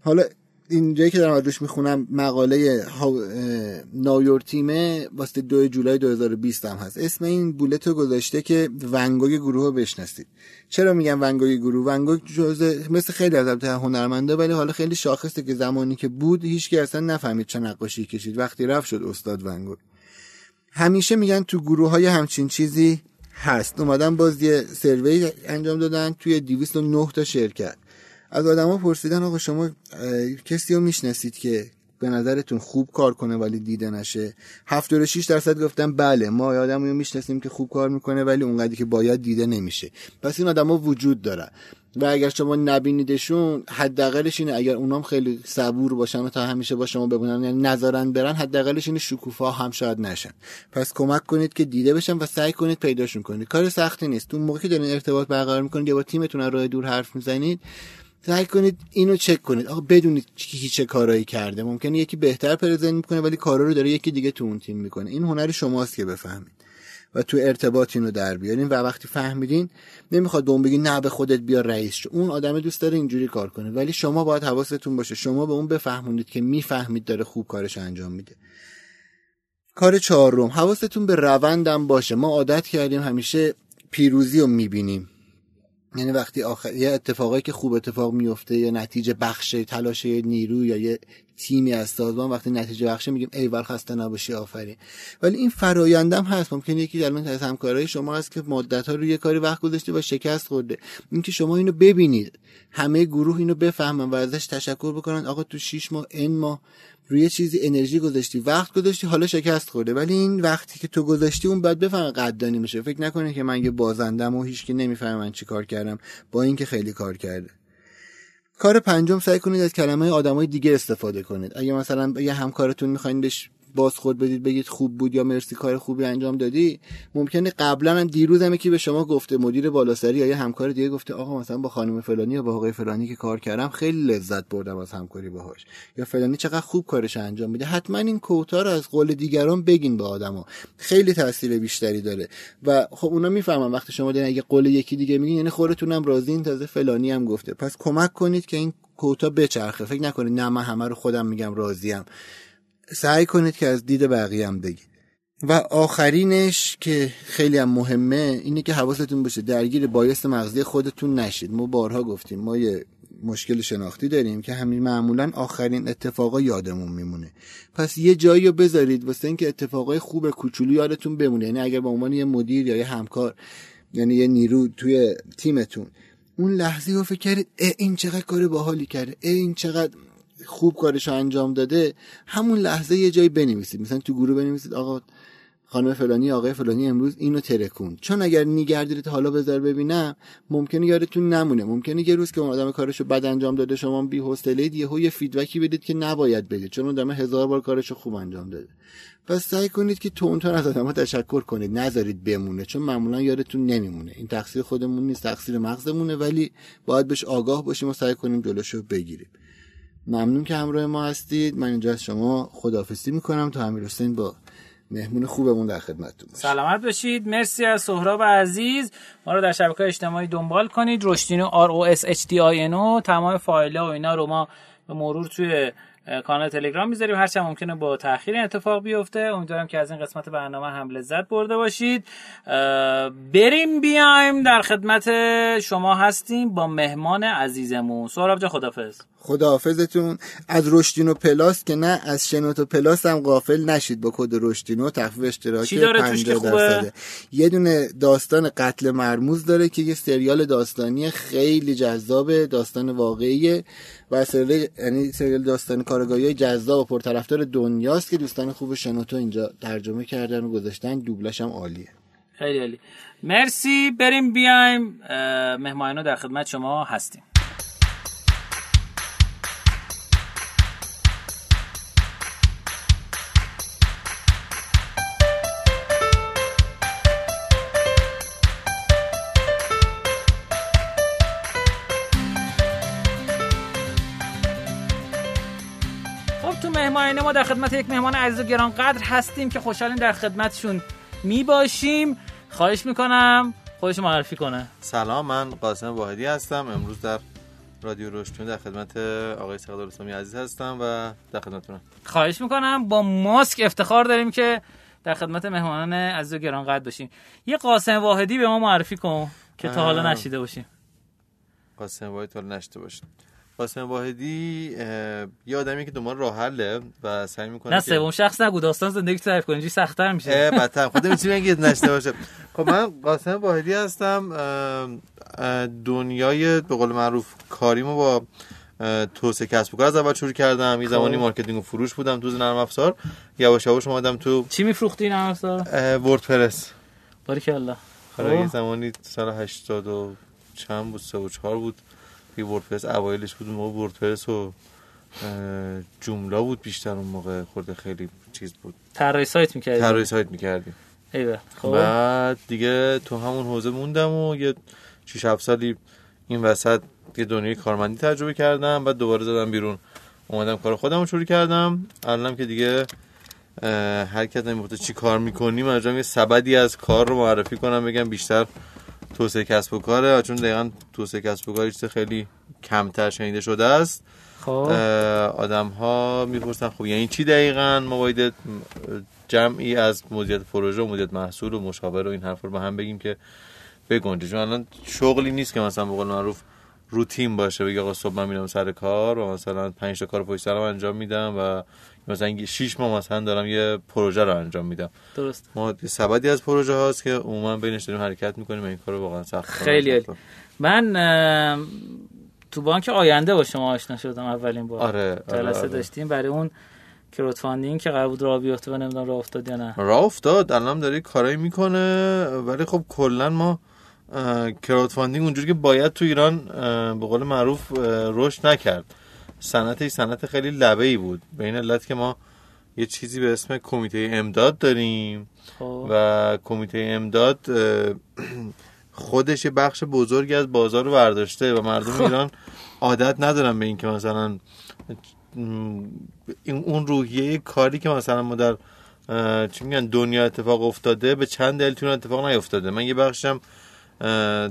حالا اینجایی که دارم ازش می‌خونم مقاله نایور تیمه واسه دو جولای 2020 هم هست. اسم این بولت رو گذاشته که ونگوگ گروه رو بشناسید. چرا میگم ونگوگ گروه؟ ونگوگ جزء مثل خیلی از البته هنرمنده ولی حالا خیلی شاخصه که زمانی که بود هیچ اصلا نفهمید چه نقاشی کشید. وقتی رفت شد استاد ونگوگ همیشه میگن تو گروه های همچین چیزی هست. اومدن باز یه سروی انجام دادن توی 209 تا شرکت. از آدما پرسیدن آقا شما کسی رو می‌شناسید که به نظرتون خوب کار کنه ولی دیده نشه؟ 76 درصد گفتن بله ما آدمی رو می‌شناسیم که خوب کار می‌کنه ولی اونقدری که باید دیده نمیشه. پس این آدما وجود دارن. و اگر شما نبینیدشون حداقلش اینه اگر اونام خیلی صبور باشن و تا همیشه با شما ببونن یعنی نظرن برن حداقلش اینه شکوفا هم شاید نشن. پس کمک کنید که دیده بشن و سعی کنید پیداشون کنید. کار سختی نیست. اون موقعی که دارین ارتباط برقرار می‌کنید یا با تیمتون راه دور حرف می‌زنید سعی کنید اینو چک کنید. آقا بدونید کی چه کارایی کرده. ممکنه یکی بهتر پرزنت می‌کنه ولی کارا رو داره یکی دیگه تو اون تیم می‌کنه. این هنر شماست که بفهمید. و تو ارتباط اینو در بیارین. و وقتی فهمیدین نمی‌خواد به اون بگی نه به خودت بیا رئیس شو. اون آدم دوست داره اینجوری کار کنه. ولی شما باید حواستون باشه. شما به اون بفهمونید که می‌فهمید داره خوب کارش انجام میده. کار چهارم. حواستون به روندم باشه. ما عادت کردیم همیشه پیروزی رو می‌بینیم. یعنی وقتی آخر یه اتفاقایی که خوب اتفاق میفته یا نتیجه بخش تلاش نیرو یا یه تیمی از سازمان وقتی نتیجه بخشه میگیم ایول خسته نباشی آفرین. ولی این فرایندم هست. ممکنه یکی الان از همکارای شما هست که مدت ها روی یه کاری وقت گذاشته و شکست خورده. اینکه شما اینو ببینید. همه گروه اینو بفهمن و ازش تشکر بکنن. آقا تو 6 ماه این ماه روی چیزی انرژی گذاشتی وقت گذاشتی حالا شکست خورده. ولی این وقتی که تو گذاشتی اون بعد بفهمه قدردانی میشه. فکر نکنه که من یه بازندم و هیچ که نمی‌فهمه من چی کار کردم. با اینکه خیلی کار کرده. کار پنجم سعی کنید از کلمه آدمای دیگه استفاده کنید. اگه مثلا یه همکارتون می‌خواین بهش بازخورد بدید بگید خوب بود یا مرسی کار خوبی انجام دادی. ممکنه قبلا هم دیروز هم که به شما گفته مدیر بالاسری یا یه همکار دیگه گفته آقا مثلا با خانم فلانی یا با آقای فلانی که کار کردم خیلی لذت بردم از همکاری باهاش. یا فلانی چقدر خوب کارش انجام میده. حتما این کوتا رو از قول دیگران بگین به آدما. خیلی تاثیر بیشتری داره. و خب اونا می‌فهمن وقتی شما دارین اگه قول یکی دیگه میگین یعنی خودتونم راضین تازه فلانی هم گفته. پس کمک کنید که این کوتا بچرخه. فکر نکنید نه من همه رو خودم میگم راضیم. سعی کنید که از دید بقیه هم بگید. و آخرینش که خیلی هم مهمه اینه که حواستون باشه درگیر بایست مغزی خودتون نشید. ما بارها گفتیم ما یه مشکل شناختی داریم که همین معمولا آخرین اتفاقا یادمون میمونه. پس یه جایی رو بذارید واسه اینکه اتفاقای خوب کوچولو یادتون بمونه. یعنی اگر به عنوان یه مدیر یا یه همکار یعنی یه نیرو توی تیمتون اون لحظه رو فکر کردید این چقدر کار باحالی کرده این چقدر خوب کارش انجام داده همون لحظه یه جایی بنویسید. مثلا تو گروه بنویسید آقا خانم فلانی آقای فلانی امروز اینو ترکون چون اگر نیگردید حالا بذار ببینم ممکنه یادتون نمونه. ممکنه یه روز که اون آدم کارشو بد انجام داده شما بی حوصله یهو یه فیدبکی بدید که نباید بدید. چون اون هزار بار کارشو خوب انجام داده. پس سعی کنید که تون تون از آدم‌ها تشکر کنید. نذارید بمونه چون معمولا یادتون نمیمونه. این تقصیر خودمون نیست تقصیر مغزمونه ولی باید بهش آگاه باشیم و سعی کنیم جلوشو بگیریم. ممنون که همراه ما هستید. من اینجا از شما خداحافظی می‌کنم تا امیر حسین با مهمون خوبمون در خدمتتون سلامت باشید. مرسی از سهراب عزیز. ما رو در شبکه اجتماعی دنبال کنید. رشدینو R O S H D I N O تمام فایل ها و اینا رو ما به مرور توی کانال تلگرام می‌ذاریم. هرچند ممکنه با تاخیر اتفاق بیفته. امیدوارم که از این قسمت برنامه هم لذت برده باشید. بریم بیایم در خدمت شما هستیم با مهمان عزیزمون. سهراب جان خدافظ خداحافظتون. از رشدینو plus که نه از شنوتو plus هم غافل نشید با کد رشدینو. تخفیف اشتراکی 50 درصده. یه دونه داستان قتل مرموز داره که یه سریال داستانی خیلی جذاب داستان واقعیه. و سریال یعنی سریال داستان کارآگاهی جذاب و پرطرفدار دنیاست که دوستان خوب شنوتو اینجا ترجمه کردن و گذاشتن. دوبلش هم عالیه. خیلی عالی. مرسی. بریم بیایم. مهمانو در خدمت شما هستیم. مهمانه ما در خدمت یک مهمان عزیز و گرانقدر هستیم که خوشحالیم در خدمتشون می باشیم خواهش می‌کنم خودش معرفی کنه. سلام من قاسم واحدی هستم. امروز در رادیو روشتون در خدمت آقای سقدر اسلامی عزیز هستم و در خدمتتونم. خواهش می‌کنم با ماسک افتخار داریم که در خدمت مهمانان عزیز و گرانقدر باشیم. یه قاسم واحدی به ما معرفی کن که تا حالا نشیده باشیم. قاسم واحدی تا حالا نشیده باشیم. قاسم واحدی یه آدمی که دنبال راه حله و سعی می‌کنه نه سوم شخص نگو داستان زندگی تعریف کنی. سخت سخت‌تر میشه. بدتر. خودم می‌تونی بگید نوشته باشه. خب من قاسم واحدی هستم. دنیای به قول معروف کاریمو با توسعه کسب و کار از اول شروع کردم. یه زمانی خب. marketing و فروش بودم تو نرم افزار. یواش یواش اومدم تو چی میفروختی نرم افزار؟ WordPress. بارک الله آره یه خب. زمانی سال 80 و چند بود سه و چهار بود. که WordPress اوایلش بود اون موقع WordPress و جمله بود بیشتر اون موقع خورده خیلی چیز بود. طراحی سایت می‌کردیم طراحی سایت می‌کردیم. ایوه خب. بعد دیگه تو همون حوزه موندم و یه 6 7 سالی این وسط یه دنیای کارمندی تجربه کردم. بعد دوباره زدم بیرون. اومدم کار خودم رو شروع کردم. الانم که دیگه هر نمی‌گفته چی کار می‌کنی من یه سبدی از کار رو معرفی کنم بگم بیشتر توسعه کسب و کاره. چون دقیقا توسعه کسب و کار خیلی کمتر شنیده شده است. خب. آدم ها می‌پرسن خب یعنی چی دقیقا؟ ما باید جمعی از مدیریت پروژه و مدیریت محصول و مشاور و این حرف رو با هم بگیم که بگنجه. چون الان شغلی نیست که مثلا به قول معروف روتین باشه بگه آقا صبح من میرم سر کار و مثلا 5 تا کار پشت سرم انجام میدم و مثلا 6 ماه مثلا دارم یه پروژه رو انجام میدم. درست. ما سبدی از پروژه هاست که عموما بینش داریم حرکت می‌کنیم و این کارو واقعا سخت خیلی عالی. من اه، تو بانک آینده با شما آشنا شدم اولین بار. آره آره, جلسه آره. داشتیم برای اون crowdfunding که قرار بود راه بیفته و نمی‌دونم راه افتاد یا نه. راه افتاد الان داره کارایی می‌کنه ولی خب کلا ما crowdfunding اونجوری که باید تو ایران به قول معروف رشد نکرد. صنعت صنعت خیلی لبه ای بود. به این علت که ما یه چیزی به اسم کمیته امداد داریم خب. و کمیته امداد خودش یه بخش بزرگی از بازار رو برداشته و مردم خب. ایران عادت ندارن به این که مثلا اون روحیه کاری که مثلا ما در چی میگن دنیا اتفاق افتاده به چند دلیل اتفاق نیفتاده. من یه بخشم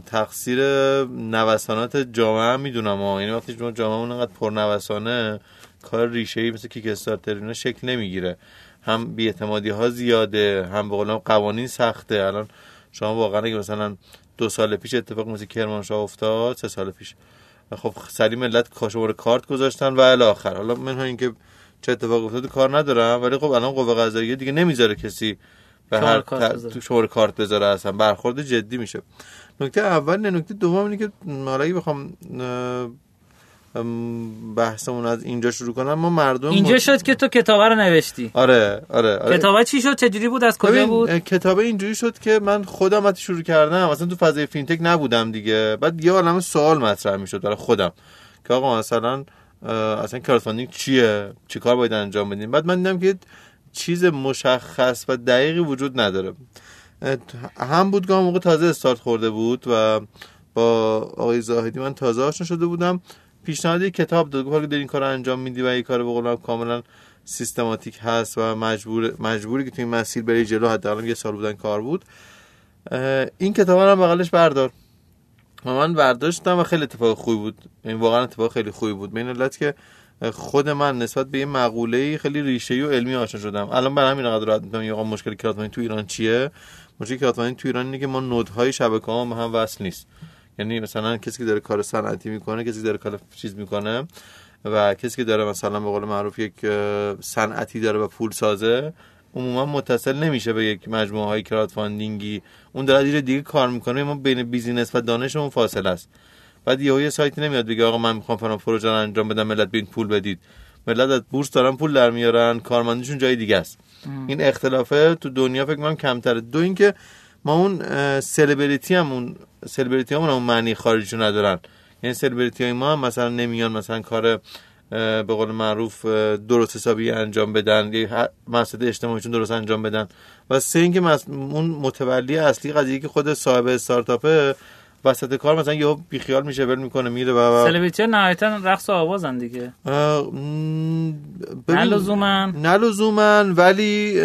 تقصیر نوسانات جامعه هم می‌دونم ها. یعنی وقتی جامعه اون انقدر پرنوسانه کار ریشه ای مثل کیک استارتر اینا شکل نمی‌گیره. هم بیاعتمادی ها زیاده هم به قوانین سخته. الان شما واقعا اگه مثلا دو سال پیش اتفاق مثل کرمانشاه افتاد سه سال پیش. خب سری ملت کاشوار کارت گذاشتن و الی آخر حالا من اینکه چه اتفاق افتاد کار ندارم ولی خب الان قوه قضاییه دیگه نمی‌ذاره کسی شماره هر کارت بذاره. تو شماره کارت بذاره اصلا. برخورد جدی میشه. نکته اول نه نکته دوم اینه که حالا اگه بخوام بحثمون از اینجا شروع کنم ما مردم اینجا شد که تو کتابه رو نوشتی. آره آره آره. کتابه چی شد؟ چجوری بود؟ از کجا بود؟ کتابه اینجوری شد که من خودم وقتی شروع کردم اصلا تو فضای fintech نبودم دیگه. بعد یه عالمه سوال مطرح می‌شد برای خودم. که آقا مثلا اصلا crowdfunding چیه؟ چی کار باید انجام بدیم؟ بعد من دیدم که چیز مشخص و دقیقی وجود نداره. هم بود که موقع تازه استارت خورده بود و با آقای زاهدی من تازه آشنا شده بودم. پیشنهاد یک کتاب داد. گفت این کار انجام میدی و این کار به کاملا سیستماتیک هست و مجبور مجبوری که تو این مسیر بری جلو. حداقل یه سال بودن کار بود. این کتاب رو بغلش بردار. و من برداشتم و خیلی اتفاق خوبی بود. این واقعا اتفاق خیلی خوبی بود. به این که خود من نسبت به یه مقوله خیلی ریشه‌ای و علمی آشنا شدم. الان برای همین قدر می‌تونم آقا مشکل کراودفاندینگ تو ایران چیه؟ مشکل کراودفاندینگ تو ایران اینه که ما نودهای شبکه ها هم وصل نیست. یعنی مثلا کسی که داره کار صنعتی می‌کنه کسی که داره کار چیز می‌کنه و کسی که داره مثلا به قول معروف یک صنعتی داره و پول سازه عموما متصل نمیشه به یک مجموعه های crowdfunding ی اون داره دیگه کار می‌کنه. ما بین business و دانشمون فاصله است. بعد یهو یه سایتی نمیاد بگه آقا من می‌خوام فلان پروژه رو انجام بدم ملت به این پول بدید. ملت از بورس دارن پول در میارن کارمندشون جای دیگه است. این اختلافه تو دنیا فکر کنم کمتره. دو اینکه ما اون سلبریتی هم اون سلبریتی همون اون معنی خارجیشو ندارن. یعنی سلبریتی های ما هم مثلا نمیان مثلا کار به قول معروف درست حسابی انجام بدن یه ه- مقصد اجتماعیشون درست انجام بدن. و سه اینکه اون متولی اصلی قضیه که خود صاحب استارتاپه وسط کار مثلا یهو بیخیال میشه ول می‌کنه میره و و سلبریتی ها نهایتا رقص و آوازن دیگه. نه لزوما نه لزوما ولی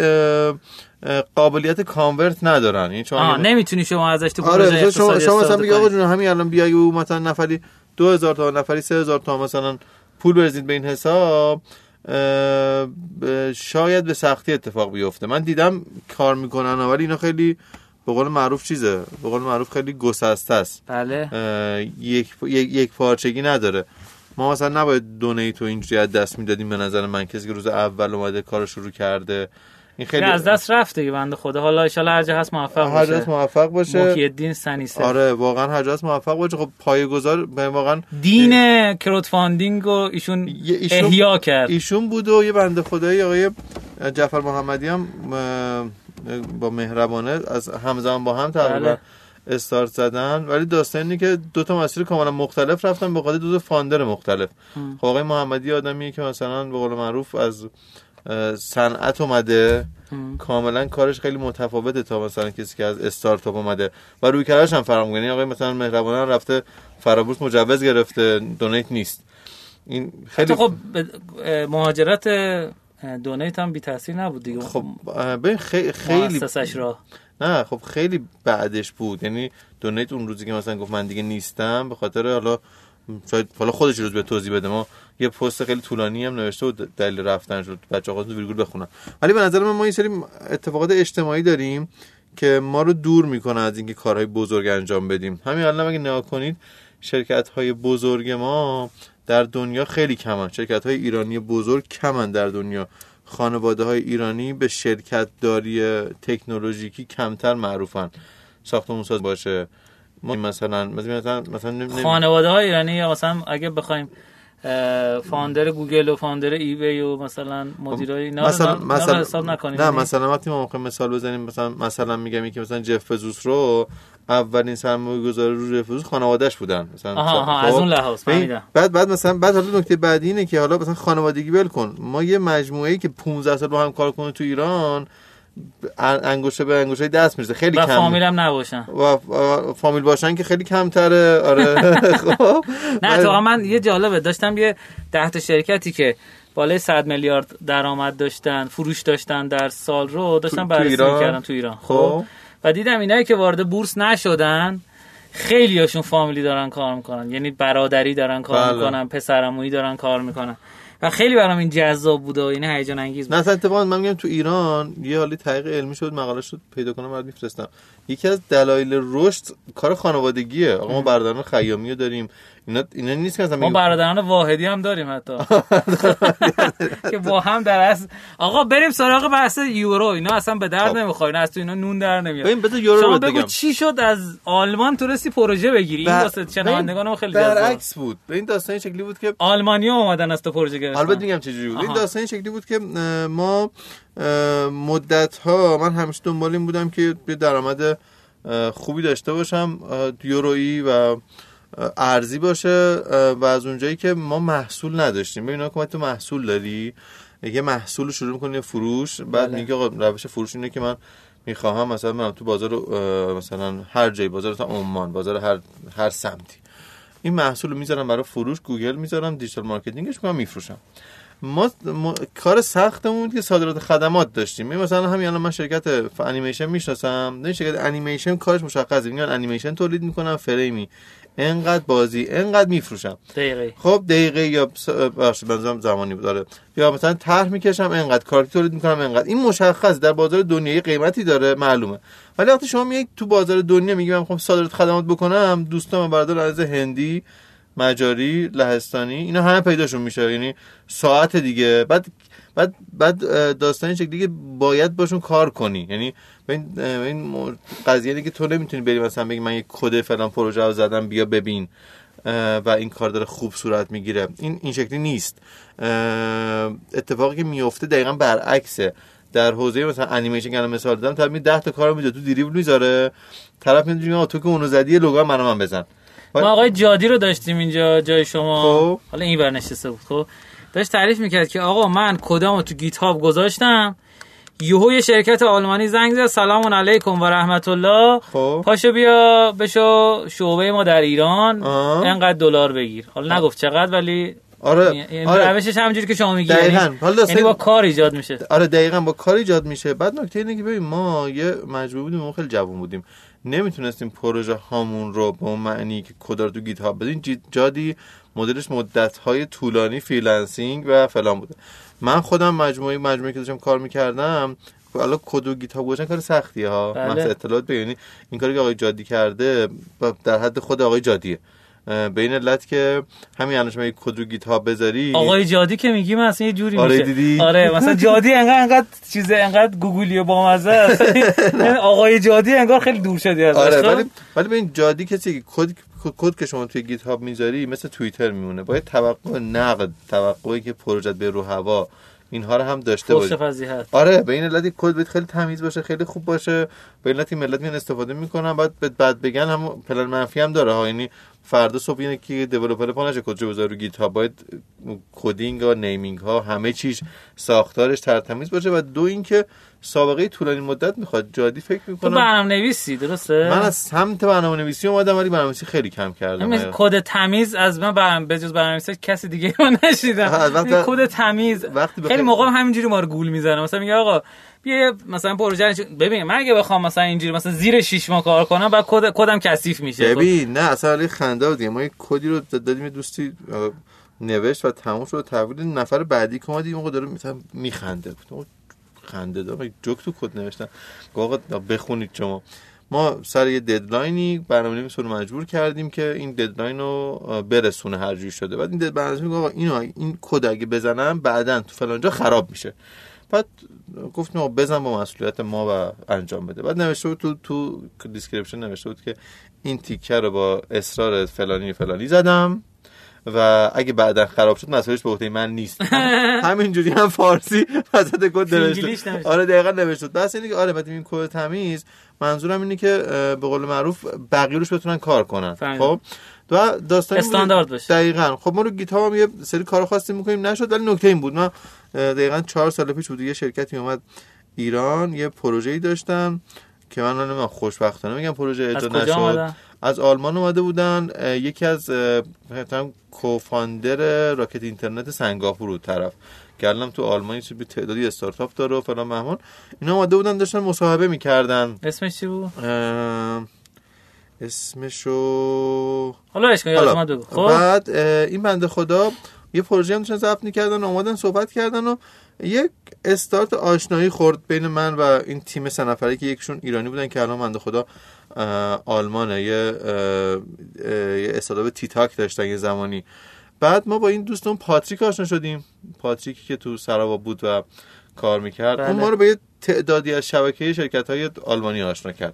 قابلیت کانورت ندارن. این چون آه نمی‌تونی شما ازش تو آره شما اقتصادی شما مثلا بگی آقا. جون همین الان بیای او مثلا نفری 2000 تا نفری 3000 تا مثلا پول بریزید به این حساب شاید به سختی اتفاق بیفته. من دیدم کار می‌کنن ولی اینا خیلی به قول معروف چیزه؟ به قول معروف خیلی گسسته است. بله. اه، یک یک پارچگی نداره. ما مثلا نباید دونیتو اینجوری از دست می‌دادیم به نظر من. کسی که روز اول اومده کار شروع کرده. این خیلی از دست رفت دیگه بنده خدا. حالا ان هر جا هست موفق هر جاست باشه. موفق باشه. محی الدین سنیسه آره واقعا هر جاست موفق باشه. خب پایه‌گذار به واقعا دین crowdfunding رو ایشون ایشون- احیا کرد. ایشون بود و یه بنده خدایی آقای جعفر محمدی هم اه، با مهربانه از همزمان با هم تقریبا بله. استارت زدن ولی داستان اینه که دو تا مسیر کاملا مختلف رفتن به خاطر دو تا founder مختلف خب آقای محمدی آدمیه که مثلا به قول معروف از صنعت اومده. کاملا کارش خیلی متفاوته تا مثلا کسی که از استارتاپ اومده و روی کارش هم فرق می‌کنه. یعنی آقای مثلا مهربانه رفته فرابورس مجوز گرفته دونیت نیست این خیلی خب مهاجرت دونیت هم بی تاثیر نبود دیگه. خب ببین خیلی خیلی را. نه خب خیلی بعدش بود. یعنی دونیت اون روزی که مثلا گفت من دیگه نیستم به خاطر حالا شاید حالا خودش روز به توضیح بده. ما یه پست خیلی طولانی هم نوشته و دلیل رفتن شد بچه خودتون ویرگول بخونن. ولی به نظر من ما این سری اتفاقات اجتماعی داریم که ما رو دور می‌کنه از اینکه کارهای بزرگ انجام بدیم. همین الان اگه نگاه کنید شرکت های بزرگ ما در دنیا خیلی کمن. شرکت های ایرانی بزرگ کمن در دنیا. خانواده های ایرانی به شرکت داری تکنولوژیکی کمتر معروفن. ساختمون ساز باشه. ما مثلا مثلا مثلا نمی- خانواده های ایرانی یا مثلا اگه بخوایم founder گوگل و founder eBay و مثلا مدیرای اینا مثلا رو مثلا حساب نکنیم. نه یعنی مثلا وقتی ما می‌خوایم مثال بزنیم مثلا مثلا میگم که مثلا جف بزوس رو اولین سرمایه گذاری رو بزوس خانوادهش بودن. مثلا آها آها خب؟ از اون لحاظ فهمیدم. بعد بعد مثلا بعد حالا نکته بعدی اینه که حالا مثلا خانوادگی ول کن. ما یه مجموعه ای که 15 سال با هم کار کنه تو ایران ان- انگشت به انگشت دست می‌رسه خیلی و کم. فامیلم نباشن. و فامیل باشن که خیلی کمتره. آره. خب. نه اتفاقا من یه جالبه داشتم یه ده تا شرکتی که بالای 100 میلیارد درآمد داشتن فروش داشتن در سال رو داشتم تو- تو بررسی؟ می‌کردم تو ایران. خب. و دیدم اینایی که وارد بورس نشدن خیلی هاشون فامیلی دارن کار می‌کنن. یعنی برادری دارن کار بله. می‌کنن پسرعمویی دارن کار می‌کنن. و خیلی برام این جذاب بوده و یعنی هیجان انگیز بود. اصلا اتفاقا من میگم تو ایران یه حالی تحقیق علمی شد مقاله شد پیدا کنم بعد میفرستم. یکی از دلایل رشد کار خانوادگیه. آقا ما برادران خیامی رو داریم. اینا اینا نیست که ما برادران واحدی هم داریم حتی. که با هم در از آقا بریم سراغ بحث یورو. اینا اصلا به درد خب. نمی‌خوره. از تو اینا نون در نمیاد. ببین بذار یورو شما بگو چی شد از آلمان تونستی پروژه بگیری؟ این واسه شنوندگان ما خیلی جذاب. برعکس بود. به این داستان شکلی بود که آلمانیا اومدن از تو پروژه گرفتن. البته میگم چه جوری بود. این. داستان شکلی بود که ما مدت ها من همیشه دنبال این بودم که یه درآمد خوبی داشته باشم یورویی و ارزی باشه و از اونجایی که ما محصول نداشتیم. ببین که تو محصول داری؟ یه محصول رو شروع می‌کنی فروش؟ بعد بله. میگه آقا روش فروش اینه که من می‌خواهم مثلا من تو بازار مثلا هر جایی بازار مثلا عمان بازار هر هر سمتی. این محصول رو می‌ذارم برای فروش گوگل می‌ذارم digital marketing ش می‌کنم میفروشم. ما, ما کار سختمون بود که صادرات خدمات داشتیم. ببین مثلا همین الان من شرکت ف- انیمیشن می‌شناسم. نه شرکت انیمیشن کارش مشخصه. میگن انیمیشن تولید می‌کنم فریمی انقدر بازی انقدر میفروشم. دقیقه. خب دقیقه یا بخش بنظرم زمانی داره یا مثلا طرح می‌کشم انقدر کارتی تولید می‌کنم انقدر. این مشخص در بازار دنیایی قیمتی داره معلومه. ولی وقتی شما میای تو بازار دنیا میگی من می‌خوام صادرات خدمات بکنم دوستان و برادر از هندی مجاری لهستانی اینا همه پیداشون میشه. یعنی ساعت دیگه. بعد بعد بعد اه، داستان این شکلی که باید باشون کار کنی. یعنی این این قضیه که تو نمی‌تونی بری مثلا بگی من یک کد فلان پروژه رو زدم بیا ببین. و این کار داره خوب صورت می‌گیره. این این شکلی نیست. اتفاقی که میفته دقیقا برعکسه. در حوزه مثلا انیمیشن که مثال دادم طرف می 10 تا کارو میده. تو دریبل می‌ذاره. طرف میگه تو که اونو زدی یه لوگو برای من بزن. ما آقای جادی رو داشتیم اینجا جای شما. خب. حالا این بر نشسته بود. خب. داشت تعریف می‌کرد که آقا من کدامو تو گیت هاب گذاشتم؟ یهو یه شرکت آلمانی زنگ زد سلام علیکم و رحمت الله خب. پاشو بیا بشو شعبه ما در ایران. آه. انقدر دلار بگیر. حالا نگفت چقدر ولی آره آره. روشش همینجوری که شما میگی. دقیقاً. یعنی, حالا یعنی با کار ایجاد میشه. آره دقیقا با کار ایجاد میشه. بعد نکته اینه که ببین ما یه مجبور بودیم ما خیلی جوان بودیم. نمی‌تونستیم پروژه هامون رو به اون معنی که کدا رو تو GitHub بدین جادی مدلش مدت های طولانی freelancing و فلان بوده. من خودم مجموعه مجموعه که داشتم کار می‌کردم حالا کد و GitHub کار سختیه ها. بله. مثلا اطلاعات بگیرین این کاری که آقای جادی کرده در حد خود آقای جادیه. به این علت که همین الان شما کد رو GitHub بذاری. آقای جادی که میگیم اصلا یه جوری آره میشه. دیدی؟ آره مثلا جادی انقدر انقدر چیز انقدر گوگولی و بامزه است. یعنی آقای جادی انگار خیلی دور شدی ازش آره خب؟ ولی ولی ببین جادی کسی که کد کد که شما توی GitHub می‌ذاری مثل توییتر میمونه. باید توقع نقد توقعی که پروژت به رو هوا اینها رو هم داشته فضیحت. آره به این علت یک کد باید خیلی تمیز باشه خیلی خوب باشه. به این علت این ملت میان استفاده می‌کنن. بعد بعد- بعد بگن هم پلن منفی هم داره. ها یعنی فردا صبح اینه که developer پا نشه کدشو بذاره رو GitHub باید coding ها naming ها همه چیز ساختارش ترتمیز باشه و دو اینکه سابقه طولانی مدت می‌خواد. جادی فکر تو می‌کنم برنامه نویسی درسته؟ من از سمت برنامه نویسی اومدم ولی برنامه نویسی خیلی کم کردم. حقیقت. کد تمیز از من برنامه به جز برنامه نویسی کسی دیگه رو نشیدم. کد تمیز. وقتی خیلی موقع هم همینجوری ما رو گول می‌زنه. مثلا میگه آقا بیا مثلا پروژه ببین من اگه بخوام مثلا اینجوری مثلا زیر 6 ماه کار کنم بعد کد کدم کثیف میشه؟ خب. ببین نه اصلا علی خنده بود ما یه کدی رو دادیم دوستی نوشت و تموم شد تحویل نفر بعدی که اومد این موقع داره میخنده خنده داره جوک تو کد نوشتن. آقا بخونید شما. ما سر یه deadline ی برنامه رو مجبور کردیم که این deadline رو برسونه هر جوری شده. بعد این برنامه میگه آقا اینو این کد اگه بزنم بعدا تو فلان جا خراب میشه. بعد گفتیم آقا بزن با مسئولیت ما و انجام بده. بعد نوشته بود تو تو description نوشته بود که این تیکه رو با اصرار فلانی فلانی زدم و اگه بعدا خراب شد مسئولش به عهده من نیست. همینجوری هم فارسی وسط کد نوشته. آره دقیقا نوشته بس اینه که آره بعد این کد تمیز منظورم اینه که به قول معروف بقیه روش بتونن کار کنن. خب؟ و داستان استاندارد باشه. دقیقاً. خب ما رو گیتار هم یه سری کار خواستیم می‌کنیم نشد ولی نکته این بود. ما دقیقا چهار سال پیش بود یه شرکتی اومد ایران یه پروژه‌ای داشتم که من نمی‌دونم خوشبختانه میگم پروژه اجرا نشد. از آلمان اومده بودن یکی از مثلا کوفاندر راکت اینترنت سنگاپور بود طرف گردم تو آلمان یه تعدادی استارتاپ داره و فلان مهمون اینا اومده بودن داشتن مصاحبه می‌کردن. اسمش چی بود؟ اسمشو حالا اشکال خب؟ بعد این بنده خدا یه پروژه هم داشتن ضبط می‌کردن اومدن صحبت کردن و یک استارت آشنایی خورد بین من و این تیم سه نفره که یکشون ایرانی بودن که الان بنده خدا آلمانه. یه یه استارتاپ تیتاک داشتن یه زمانی. بعد ما با این دوستون پاتریک آشنا شدیم. پاتریکی که تو سراوا بود و کار می‌کرد بله. اون ما رو به یه تعدادی از شبکه شرکت های آلمانی آشنا کرد.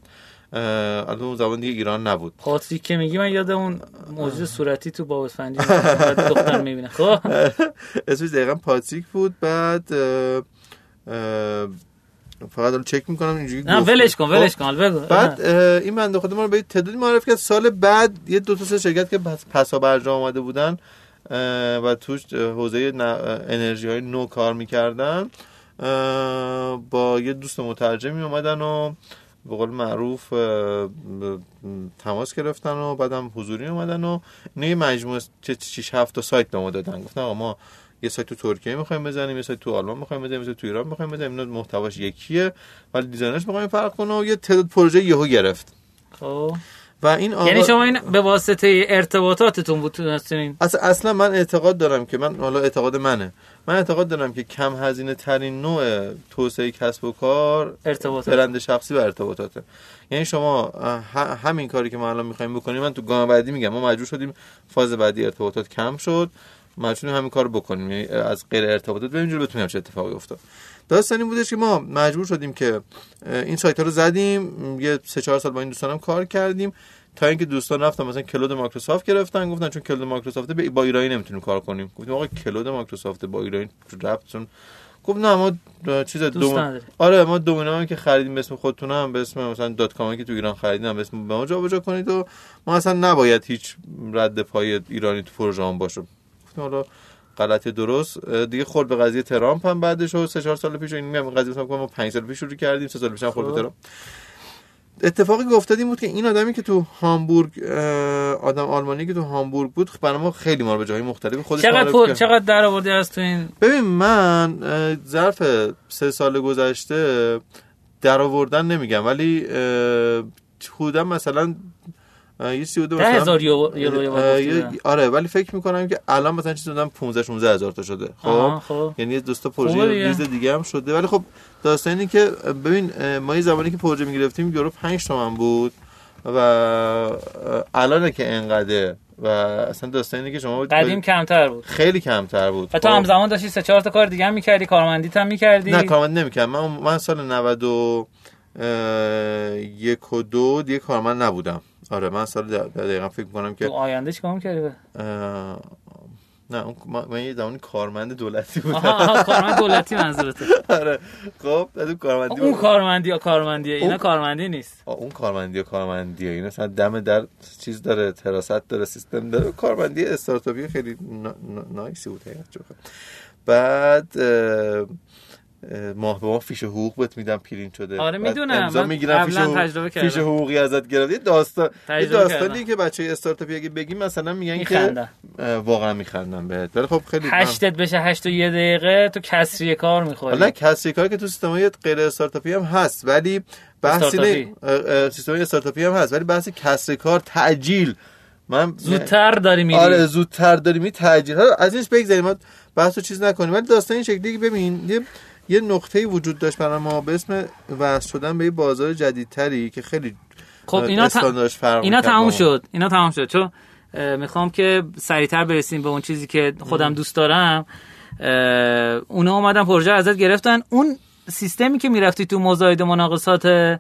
البته اون زمان دیگه ایران نبود. پاتریک که میگی من یاد اون موجود صورتی تو بابا فنجی دختر می‌بینه. خب؟ اسمش دقیقا پاتریک بود بعد فقط دارم چک می‌کنم اینجوری نه ولش کن ولش خب. کن بگو. بعد این بنده خود ما رو به تعدادی معرفی کرد. سال بعد یه دو تا سه شرکت که پسا برجام اومده بودن و توش حوزه انرژی های نو کار می‌کردن با یه دوست مترجمی اومدن و به قول معروف تماس گرفتن و بعدم حضوری اومدن و نه مجموعه 6 7 تا سایت به ما دادن. گفتن ما یه سایت تو ترکیه می‌خوایم بزنیم یه سایت تو آلمان می‌خوایم بزنیم یه تو ایران می‌خوایم بزنیم. اینا محتواش یکیه ولی دیزاینش می‌خوایم فرق کنه و یه تعداد پروژه یهو گرفت. خب. و این آقا... یعنی شما این به واسطه ارتباطاتتون بود اصلا من اعتقاد دارم که من حالا اعتقاد منه. من اعتقاد دارم که کم هزینه ترین نوع توسعه کسب و کار ارتباطات. برند شخصی و ارتباطاته. یعنی شما همین کاری که ما الان می‌خوایم بکنیم من تو گام بعدی میگم. ما مجبور شدیم فاز بعدی ارتباطات کم شد. مجبور همین کار بکنیم. یعنی از غیر ارتباطات. به اینجور بتونیم چه اتفاقی افتاد. داستانی بودش که ما مجبور شدیم که این سایت ها رو زدیم. یه سه چهار سال با این دوستانم کار کردیم. تا اینکه دوستان رفتن مثلا cloud Microsoft گرفتن گفتن چون cloud Microsoft با ایرانی نمی‌تونیم کار کنیم. گفتیم آقا cloud Microsoft با ایرانی رفتون گفت نه ما چیز دو آره ما domain و که خریدیم به اسم خودتون هم به اسم مثلا dot com که تو ایران خریدیم به اسم به ما جابجا کنید و ما اصلا نباید هیچ رد پای ایرانی تو پروژه هم باشه. گفتیم حالا غلط درست. دیگه خورد به قضیه ترامپ هم بعدش و سه چهار سال پیش این میگم قضیه مثلا ما 5 سال پیش شروع کردیم سه سال پیش هم خورد به خب. ترامپ. اتفاقی که افتاد این بود که این آدمی که تو هامبورگ آدم آلمانی که تو هامبورگ بود برای ما خیلی ما رو به جای مختلف خودش چقدر پول چقدر در آوردی از تو این؟ ببین من ظرف سه سال گذشته در آوردن نمیگم ولی حدودا مثلا یه سی بوده مثلا هزار یورو آره ولی فکر می‌کنم که الان مثلا چیزی بودم 15 16 هزار تا شده. خب, خب. یعنی دوست تا پروژه ریز دیگه هم شده. ولی خب داستان اینه که ببین ما یه زمانی که پروژه می‌گرفتیم یورو 5 تومن بود و الان که انقدر و اصلا داستان اینه که شما قدیم کمتر بود. خیلی کمتر بود. و تو هم زمان داشتی سه چهار تا کار دیگه هم می‌کردی کارمندیت هم می‌کردی. نه کارمندی نمی‌کردم. من من سال 90 و یک و دو دیگه کارمند نبودم. آره من سال دقیقا فکر کنم که تو آینده چی کام کردی نه اون من یه زمانی کارمند دولتی بودم. آها کارمند دولتی منظورته. آره خب اون کارمندی اون کارمندی یا کارمندیه اینا کارمندی نیست. اون کارمندی یا کارمندیه اینا مثلا دم در چیز داره trust داره سیستم داره. کارمندی استارتاپی خیلی nice ی بود بعد ماه به ماه فیش حقوق بهت میدم پرینت شده. آره، می‌دونم. امضا می‌گیرم فیش حقوق- تجربه کردم. فیش حقوقی ازت گرفت. یه داستان یه داستانی. که بچه استارتاپی اگه بگیم مثلا میگن. که واقعا میخندن بهت. ولی خب خیلی هشتت بشه هشت و یه دقیقه تو کسری کار می‌خوری. حالا کسری کاری که تو سیستم های غیر استارتاپی هم هست ولی اه، اه، سیستم های استارتاپی هم هست ولی بحث کسری کار تعجیل من زودتر داری میری. آره زودتر داری می تعجیل حالا از اینش بگذاریم ما بحث رو چیز نکنیم. ولی داستان این شکلی که ببین یه یه نقطه‌ای وجود داشت برای ما به اسم وصل شدن به یه بازار جدیدتری که خیلی خب اینا ت... استانداردش فرق اینا تموم. شد. اینا تموم شد. چون می‌خوام که سریعتر برسیم به اون چیزی که خودم دوست دارم. اونا اومدن پروژه رو ازت گرفتن. اون سیستمی که می‌رفتی تو مزاید و مناقصات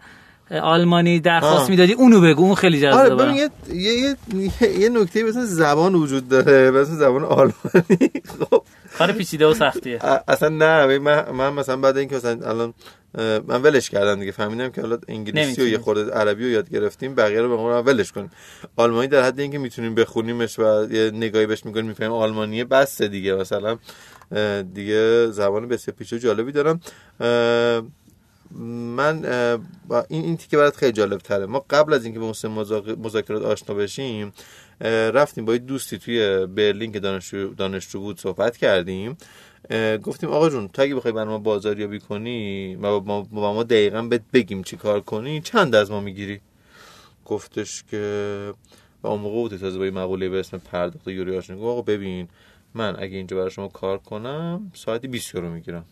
آلمانی درخواست. می‌دادی اونو بگو. اون خیلی آره جذابه ببین یه یه یه, یه, یه نکته مثل زبان وجود داره. مثل زبان آلمانی. خب. کار پیچیده و سختیه. اصلا نه من, من مثلا بعد اینکه مثلا الان من ولش کردم دیگه. فهمیدم که حالا انگلیسی و. یه خورده عربی رو یاد گرفتیم بقیه رو به قول ولش کنیم. آلمانی در حد اینکه می‌تونیم بخونیمش و یه نگاهی بهش می‌کنیم می‌فهمیم آلمانیه بسه دیگه. مثلا دیگه زبان بسیار پیچیده و جالبی دارم. من با این این تیکه برات خیلی جالب تره ما قبل از اینکه به اون مذاکرات آشنا بشیم رفتیم با یه دوستی توی برلین که دانشجو, دانشجو بود صحبت کردیم. گفتیم آقا جون تو اگه بخوای برای ما بازاریابی کنی ما, با ما دقیقا بهت بگیم چی کار کنی چند از ما می‌گیری؟ گفتش که و اون موقع بود تازه با یه مقوله به اسم پرداخت یوری آشنا آقا ببین من اگه اینجا برای شما کار کنم ساعتی 20 یورو می‌گیرم.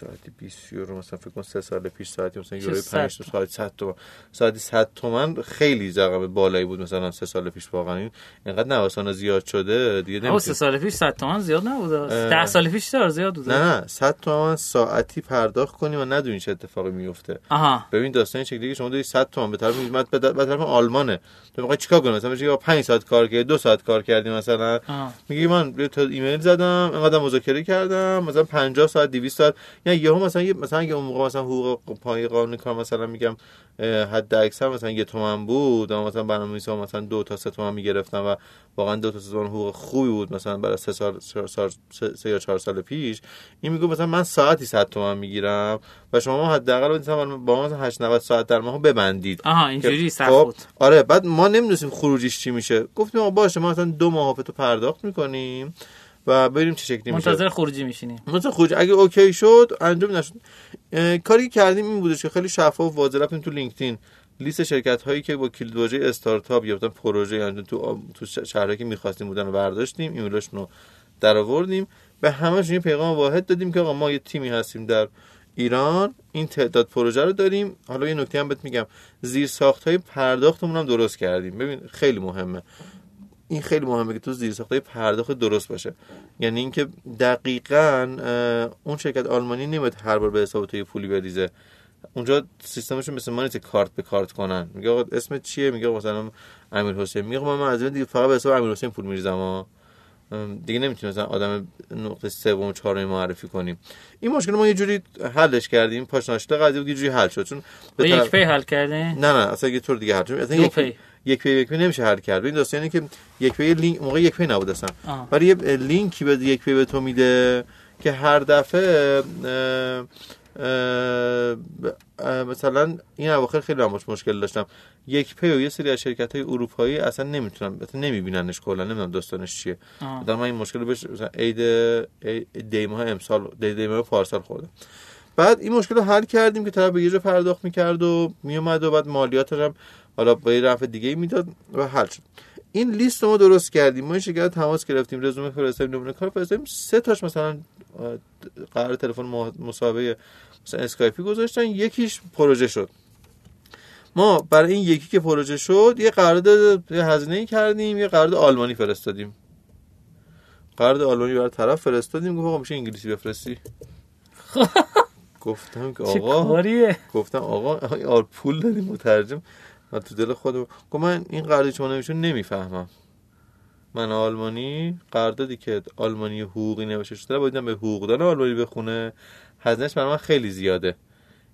ساعتی 20 یورو مثلا فکر کن سه سال پیش ساعتی مثلا یورو صد 5 تا ساعت. 100 تومن. ساعتی 100 تومن خیلی رقم بالایی بود مثلا سه سال پیش واقعا. این اینقدر نوسان زیاد شده دیگه نمیشه سال پیش 100 تومن زیاد نبود اه. ده سال پیش چرا زیاد بود نه نه 100 تومن ساعتی پرداخت کنی و ندونی چه اتفاقی میفته آها. ببین داستان این شکلی که شما داری 100 تومن به طرف میاد به طرف آلمانه. تو می‌خوای چیکار کنی؟ مثلا میگی 5 ساعت کار کردی 2 ساعت کار کردی مثلا. میگی من یه تا ایمیل زدم انقدر مذاکره کردم مثلا 50 ساعت 200 ساعت. یعنی یهو مثلا یه مثلا اگه اون موقع مثلا حقوق پای قانون کار مثلا میگم حد اکثر مثلا یه تومن بود اما مثلا برنامه‌نویسا مثلا دو تا سه تومن می‌گرفتم و واقعا دو تا سه تومن حقوق خوبی بود مثلا برای سه سال سه, یا چهار سال پیش این میگه مثلا من ساعتی 100 تومن می‌گیرم و شما حداقل مثلا با ما مثلا 8 90 ساعت در ماه ببندید. آها اینجوری سخت خب، بود. آره بعد ما نمی‌دونستیم خروجیش چی میشه. گفتیم آقا باشه ما مثلا دو ماه تو پرداخت می‌کنیم. و بریم چه شکلی میشه. منتظر خروجی میشینی. مثلا خروج اگه OK شد انجام نشد. کاری که کردیم این بودش که خیلی شفاف واضح رفتیم تو LinkedIn. لیست شرکت هایی که با کلید واژه استارتاپ یا پروژه یعنی تو تو شهرهایی که می‌خواستیم بودن رو برداشتیم ایمیلاشون رو در آوردیم به همشون یه پیغام واحد دادیم که آقا ما یه تیمی هستیم در ایران این تعداد پروژه رو داریم. حالا یه نکته هم بهت میگم. زیر ساخت های پرداختمون هم درست کردیم. ببین خیلی مهمه. این خیلی مهمه که تو زیر ساخت پرداخت درست باشه. یعنی اینکه دقیقا اون شرکت آلمانی نمیاد هر بار به حساب تو یه پولی بریزه. اونجا سیستمشون مثل ما نیست که کارت به کارت کنن. میگه آقا اسم چیه؟ میگه مثلا امیر حسین. میگه من از دیگه فقط به حساب امیر حسین پول میریزم دیگه نمی‌تونیم مثلا آدم نقطه سوم و چهارم معرفی کنیم. این مشکل ما یه جوری حلش کردیم پاشناشته قضیه بود یه جوری حل شد؟ چون به یک پی حل کرده نه نه اصلا یه طور دیگه حل شد. اصلا یک پی. یک پی یک پی نمیشه حل کرد. این داستانی که یک پی لینک موقع یک پی نبود اصلا. ولی یه لینکی به یک پی به تو میده که هر دفعه اه، مثلا این اواخر خیلی باش مشکل داشتم. یک پی و یه سری از شرکت های اروپایی اصلا نمی‌تونن اصلا نمیبیننش کلا نمی‌دونم داستانش چیه. در من این مشکل رو بهش مثلا عید عید- دی ماه امسال دی دی ماه پارسال خوردم. بعد این مشکل رو حل کردیم که طرف به یه جا پرداخت می‌کرد و میومد و بعد مالیاتش هم حالا با یه رفع دیگه می‌داد و حل شد. این لیست رو ما درست کردیم. ما این شرکت تماس گرفتیم. رزومه فرستادیم. نمونه کار فرستادیم. سه تاش مثلا قرار تلفن مصاحبه مثلا اسکایپی گذاشتن یکیش پروژه شد. ما برای این یکی که پروژه شد یه قرارداد یه هزینه کردیم یه قرارداد آلمانی فرستادیم. قرارداد آلمانی برای طرف فرستادیم گفت آقا میشه انگلیسی بفرستی؟ گفتم که آقا گفتم آقا آر پول داریم مترجم. من تو دل خودم گفت من این قرارداد شما نمیشون نمی‌فهمم. من آلمانی قراردادی که آلمانی حقوقی نوشته شده باید به حقوقدان آلمانی بخونه هزینهش برای من خیلی زیاده.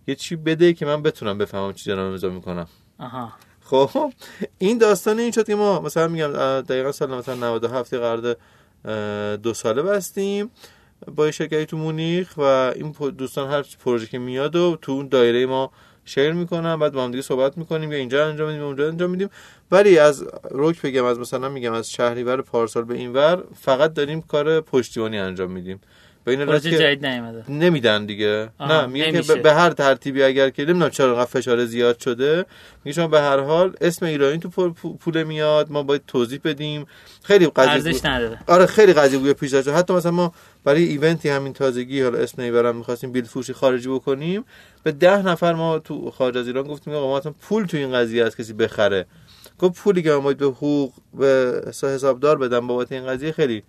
یه چی بده که من بتونم بفهمم چی دارم امضا می‌کنم. آها. خب این داستان این شد که ما مثلا میگم دقیقا سال مثلا 97 یه قرارداد دو ساله بستیم با شرکتی تو مونیخ و این دوستان هر پروژه که میاد و تو اون دایره ما شیر می‌کنن بعد با هم دیگه صحبت می‌کنیم یا اینجا انجام میدیم اونجا انجام میدیم. ولی از روک بگم از مثلا میگم از شهریور پارسال به این ور فقط داریم کار پشتیبانی انجام میدیم. به این پروژه جدید نمیده نمیدن دیگه. نه میگه که به هر ترتیبی اگر که نمی‌دونم چرا فشار زیاد شده میگه شما به هر حال اسم ایرانی تو پول میاد ما باید توضیح بدیم. خیلی قضیه ارزش نداره. آره خیلی قضیه بوی پیش داشت حتی مثلا ما برای ایونتی همین تازگی حالا اسم نمی‌برم می‌خواستیم بیل فروشی خارجی بکنیم به ده نفر ما تو خارج از ایران گفتیم آقا ما پول تو این قضیه از کسی بخره. گفت پولی که ما به حقوق به حسابدار بدم بابت این قضیه خیلی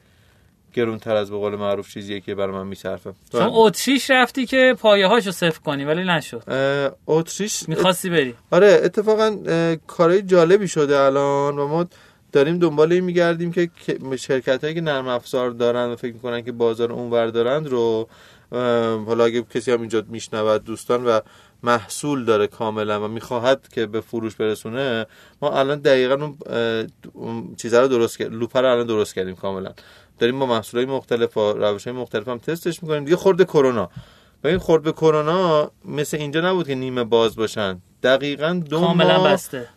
گرونتر از به قول معروف چیزیه که برای من میصرفه چون اتریش رفتی که پایه هاشو صفر کنی ولی نشد. اتریش می‌خواستی بری. آره اتفاقا کارهای جالبی شده الان و ما داریم دنبال این میگردیم که شرکت هایی که نرم افزار دارن و فکر می‌کنن که بازار اونور دارند رو حالا اگه کسی هم اینجا میشنود دوستان و محصول داره کاملا و می‌خواهد که به فروش برسونه ما الان دقیقا اون چیزها رو درست کرد لوپر رو الان درست کردیم کاملا. داریم با محصولای مختلف و روش های مختلف هم تستش می‌کنیم. دیگه خورده کرونا. و این خورد به کرونا مثل اینجا نبود که نیمه باز باشن. دقیقا دو کاملا بسته.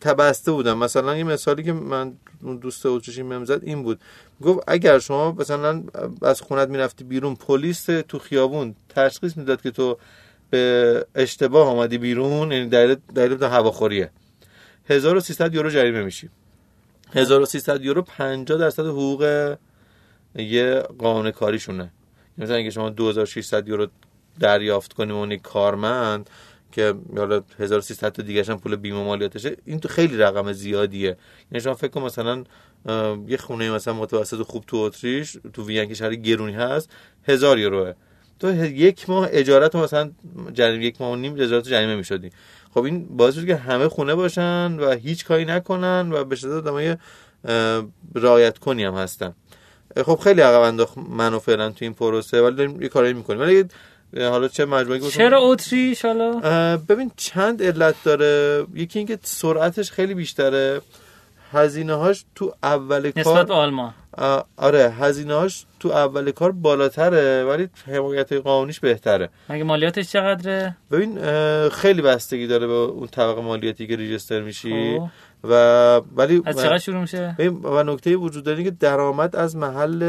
تبسته بودم. مثلا یه مثالی که من دوست اوچشی ممزد این بود. گفت اگر شما مثلا از خونت می‌رفتی بیرون پلیس تو خیابون تشخیص می‌داد که تو به اشتباه آمدی بیرون یعنی دلیل دلیل هواخوریه. 1300 یورو جریمه میشی. 1300 یورو 50 درصد حقوق یه قانون کاریشونه. مثلا اینکه شما 2600 یورو دریافت کنیم اون کارمند که حالا 1300 تا دیگه هم پول بیمه مالیاتشه این تو خیلی رقم زیادیه. یعنی شما فکر کن مثلا یه خونه مثلا متوسط خوب تو اتریش تو وین که شهر گرونی هست هزار یوروه. تو یک ماه اجارت مثلا جریمه یک ماه و نیم اجارت جریمه می‌شدی. خب این باعث که همه خونه باشن و هیچ کاری نکنن و به شدت آدمای رعایت کنی هم هستن. خب خیلی عقب انداخت منو فعلا تو این پروسه ولی داریم یه کاری می‌کنیم. ولی حالا چه مجموعه گفتم؟ چرا اتریش حالا ببین چند علت داره. یکی اینکه سرعتش خیلی بیشتره. هزینه هاش تو اول کار نسبت آلمان. آره هزینه هاش تو اول کار بالاتره ولی حمایت قانونیش بهتره. مگه مالیاتش چقدره؟ ببین خیلی بستگی داره به اون طبقه مالیاتی که ریجستر میشی. خب. و ولی از چقدر شروع میشه؟ و نکته وجود داره که درآمد از محل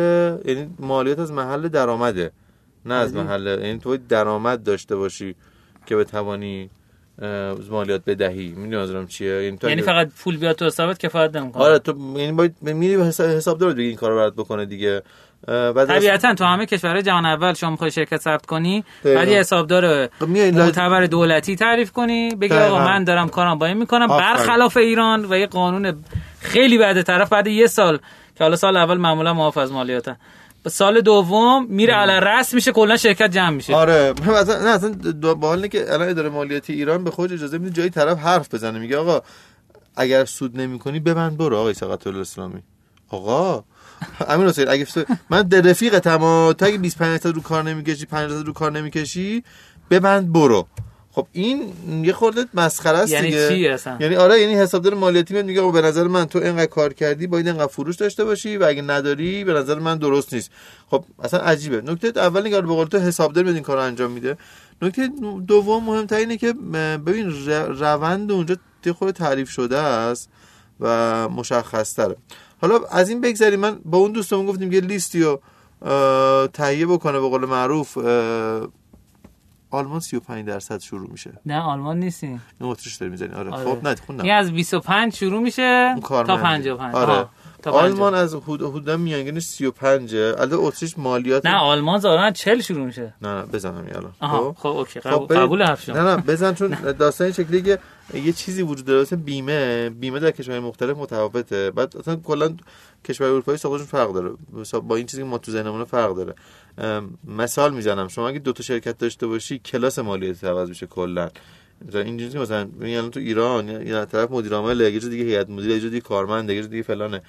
یعنی مالیات از محل درآمده نه از محل. یعنی تو درآمد داشته باشی که بتوانی مالیات بدهی. می‌دونی منظورم چیه؟ یعنی, یعنی فقط پول بیاد تو حسابت کفایت نمی‌کنه. آره تو یعنی باید میری حساب دارت بگی این کارو برات بکنه دیگه. طبیعتا تو همه کشورهای جهان اول شما می‌خوای شرکت ثبت کنی بعد یه حسابدار خب معتبر دولتی تعریف کنی بگی آقا من دارم کارم با این می‌کنم. برخلاف ایران و یه قانون خیلی بعد طرف بعد یه سال که حالا سال اول معمولا معاف از مالیاتن سال دوم میره علی رس میشه کلا شرکت جمع میشه. آره. مثلا نه اصلا با حالی که الان اداره مالیاتی ایران به خود اجازه میده جایی طرف حرف بزنه میگه آقا اگر سود نمی‌کنی ببند برو آقای سقط الاسلامی آقا امین حسین اگه من در رفیقتم تا اگه 25 تا رو کار نمی‌کشی 50 رو کار نمی‌کشی ببند برو. خب این یه خورده مسخره است یعنی دیگه. چی اصلا؟ یعنی آره یعنی حسابدار مالیاتی میاد میگه به نظر من تو اینقدر کار کردی باید اینقدر فروش داشته باشی و اگه نداری به نظر من درست نیست. خب اصلا عجیبه. نکته اول نگار به قول تو حسابدار میاد این کارو انجام میده. نکته دوم مهمتر اینه که ببین روند اونجا خود تعریف شده است. و مشخص تره حالا از این بگذریم من با اون دوستمون گفتیم یه لیستی رو تهیه بکنه به قول معروف آلمان 35 درصد شروع میشه. نه آلمان نیستیم این اتریش داری می‌زنی آره. آره. خب نه خوندم از 25 شروع میشه تا 55 آره. آلمان از حدودا میانگین 35 البته اتریش مالیات نه آلمان ظاهرا 40 شروع میشه. نه نه بزنم یالا خب؟ خب اوکی خب قبول حرف نه نه بزن چون داستان این شکلی که یه چیزی وجود داره مثل بیمه بیمه در کشورهای مختلف متفاوته. بعد اصلا کلا کشور اروپایی ساقشون فرق داره. با این چیزی که ما تو ذهنمون فرق داره. مثال می‌زنم. شما اگه دو تا شرکت داشته باشی کلاس مالیاتی عوض میشه کلا. اینجوری مثلا یعنی تو ایران یا طرف مدیر عامل یه دیگه هیئت مدیره یه دیگه کارمند یه دیگه فلانه.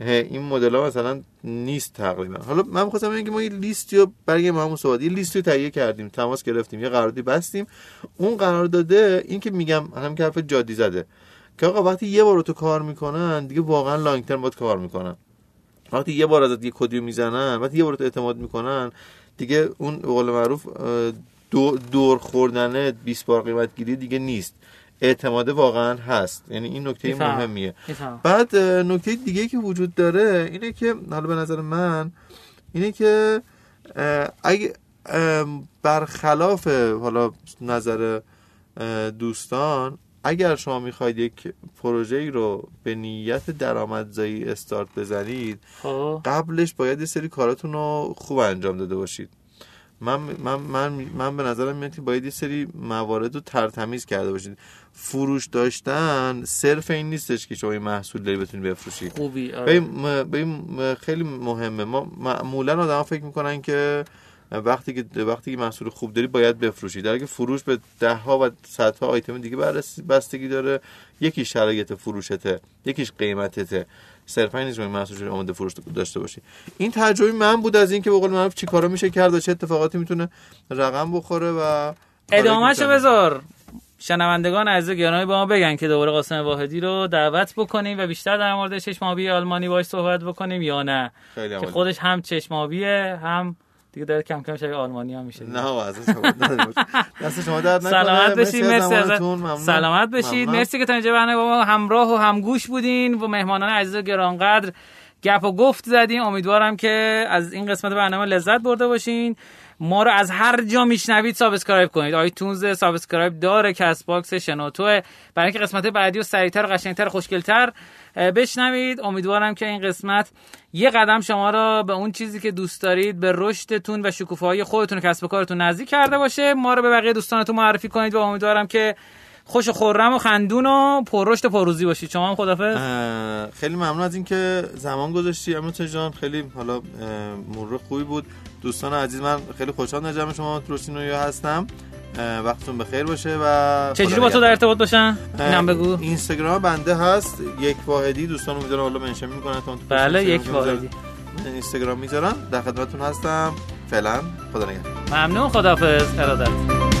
این مدل ها مثلا نیست تقریبا. حالا من می‌خواستم بگم که ما یه لیستی رو برای ما همون صحبت یه لیستی رو تهیه کردیم تماس گرفتیم یه قراردادی بستیم. اون قرار داده این که میگم هم که حرف جادی زده که آقا وقتی یه بار تو کار می‌کنن دیگه واقعا لانگ ترم باید کار می‌کنن. وقتی یه بار ازت یه کدیو می‌زنن وقتی یه بار تو اعتماد می‌کنن دیگه اون قول معروف دو- دور خوردن 20 بار قیمت گیری دیگه نیست. اعتماد واقعا هست. یعنی این نکته میفهم. مهمیه. بعد نکته دیگه که وجود داره اینه که حالا به نظر من اینه که اگه برخلاف حالا نظر دوستان اگر شما می‌خواید یک پروژه ای رو به نیت درآمدزایی استارت بزنید خب. قبلش باید یه سری کاراتون رو خوب انجام داده باشید. من من من من به نظرم میاد که باید یه سری موارد رو ترتمیز کرده باشید. فروش داشتن صرف این نیستش که شما این محصول داری بتونید بفروشید. خوبی آره. خیلی مهمه. ما معمولا آدم فکر می‌کنن که وقتی که وقتی که محصول خوب داری باید بفروشی. در که فروش به ده ها و صدها آیتم دیگه بررسی بستگی داره. یکی شرایط فروشته یکیش قیمتته. صرفا این نیست که محصول رو آماده فروش داشته باشی. این تجربه من بود از اینکه به قول معروف چیکارا میشه کرد و چه اتفاقاتی می‌تونه رقم بخوره و ادامهشو بذار. شنوندگان عزیز گرامی با ما بگن که دوباره قاسم واحدی رو دعوت بکنیم و بیشتر در مورد چشم آبی آلمانی باش صحبت بکنیم یا نه. خیلی که. خودش هم چشم آبیه هم دیگه داره کم کم شبیه آلمانی هم میشه نه از شما دست شما درد نکنه. سلامت بشید مرسی از. سلامت بشید. مرسی که تا اینجا برنامه با ما همراه و همگوش بودین. و مهمانان عزیز و گرانقدر گپ و گفت زدیم. امیدوارم که از این قسمت برنامه لذت برده باشین. ما رو از هر جا میشنوید subscribe کنید. iTunes subscribe داره Castbox شنوتو. برای اینکه قسمت بعدی رو سریعتر و قشنگتر و خوشگلتر بشنوید. امیدوارم که این قسمت یه قدم شما را به اون چیزی که دوست دارید به رشدتون و شکوفایی خودتون و کسب و کارتون نزدیک کرده باشه. ما رو به بقیه دوستانتون معرفی کنید و امیدوارم که خوش و خورم و خندون و پررشد و پرروزی باشید. شما هم خدافظ. خیلی ممنون از اینکه زمان گذاشتی امروز جان. خیلی حالا مرور خوبی بود. دوستان عزیز من خیلی خوشحال جمع شما تروشینویا هستم. وقتتون بخیر باشه و چجوری با تو در. ارتباط باشن؟ اینم بگو. اینستاگرام بنده هست یک واحدی دوستان امیدوارم حالا منشن می‌کنن تا بله یک می‌ذارن. واحدی. اینستاگرام می‌ذارم در خدمتتون هستم. فعلا خدا نگهدار. ممنون خدافظ ارادت.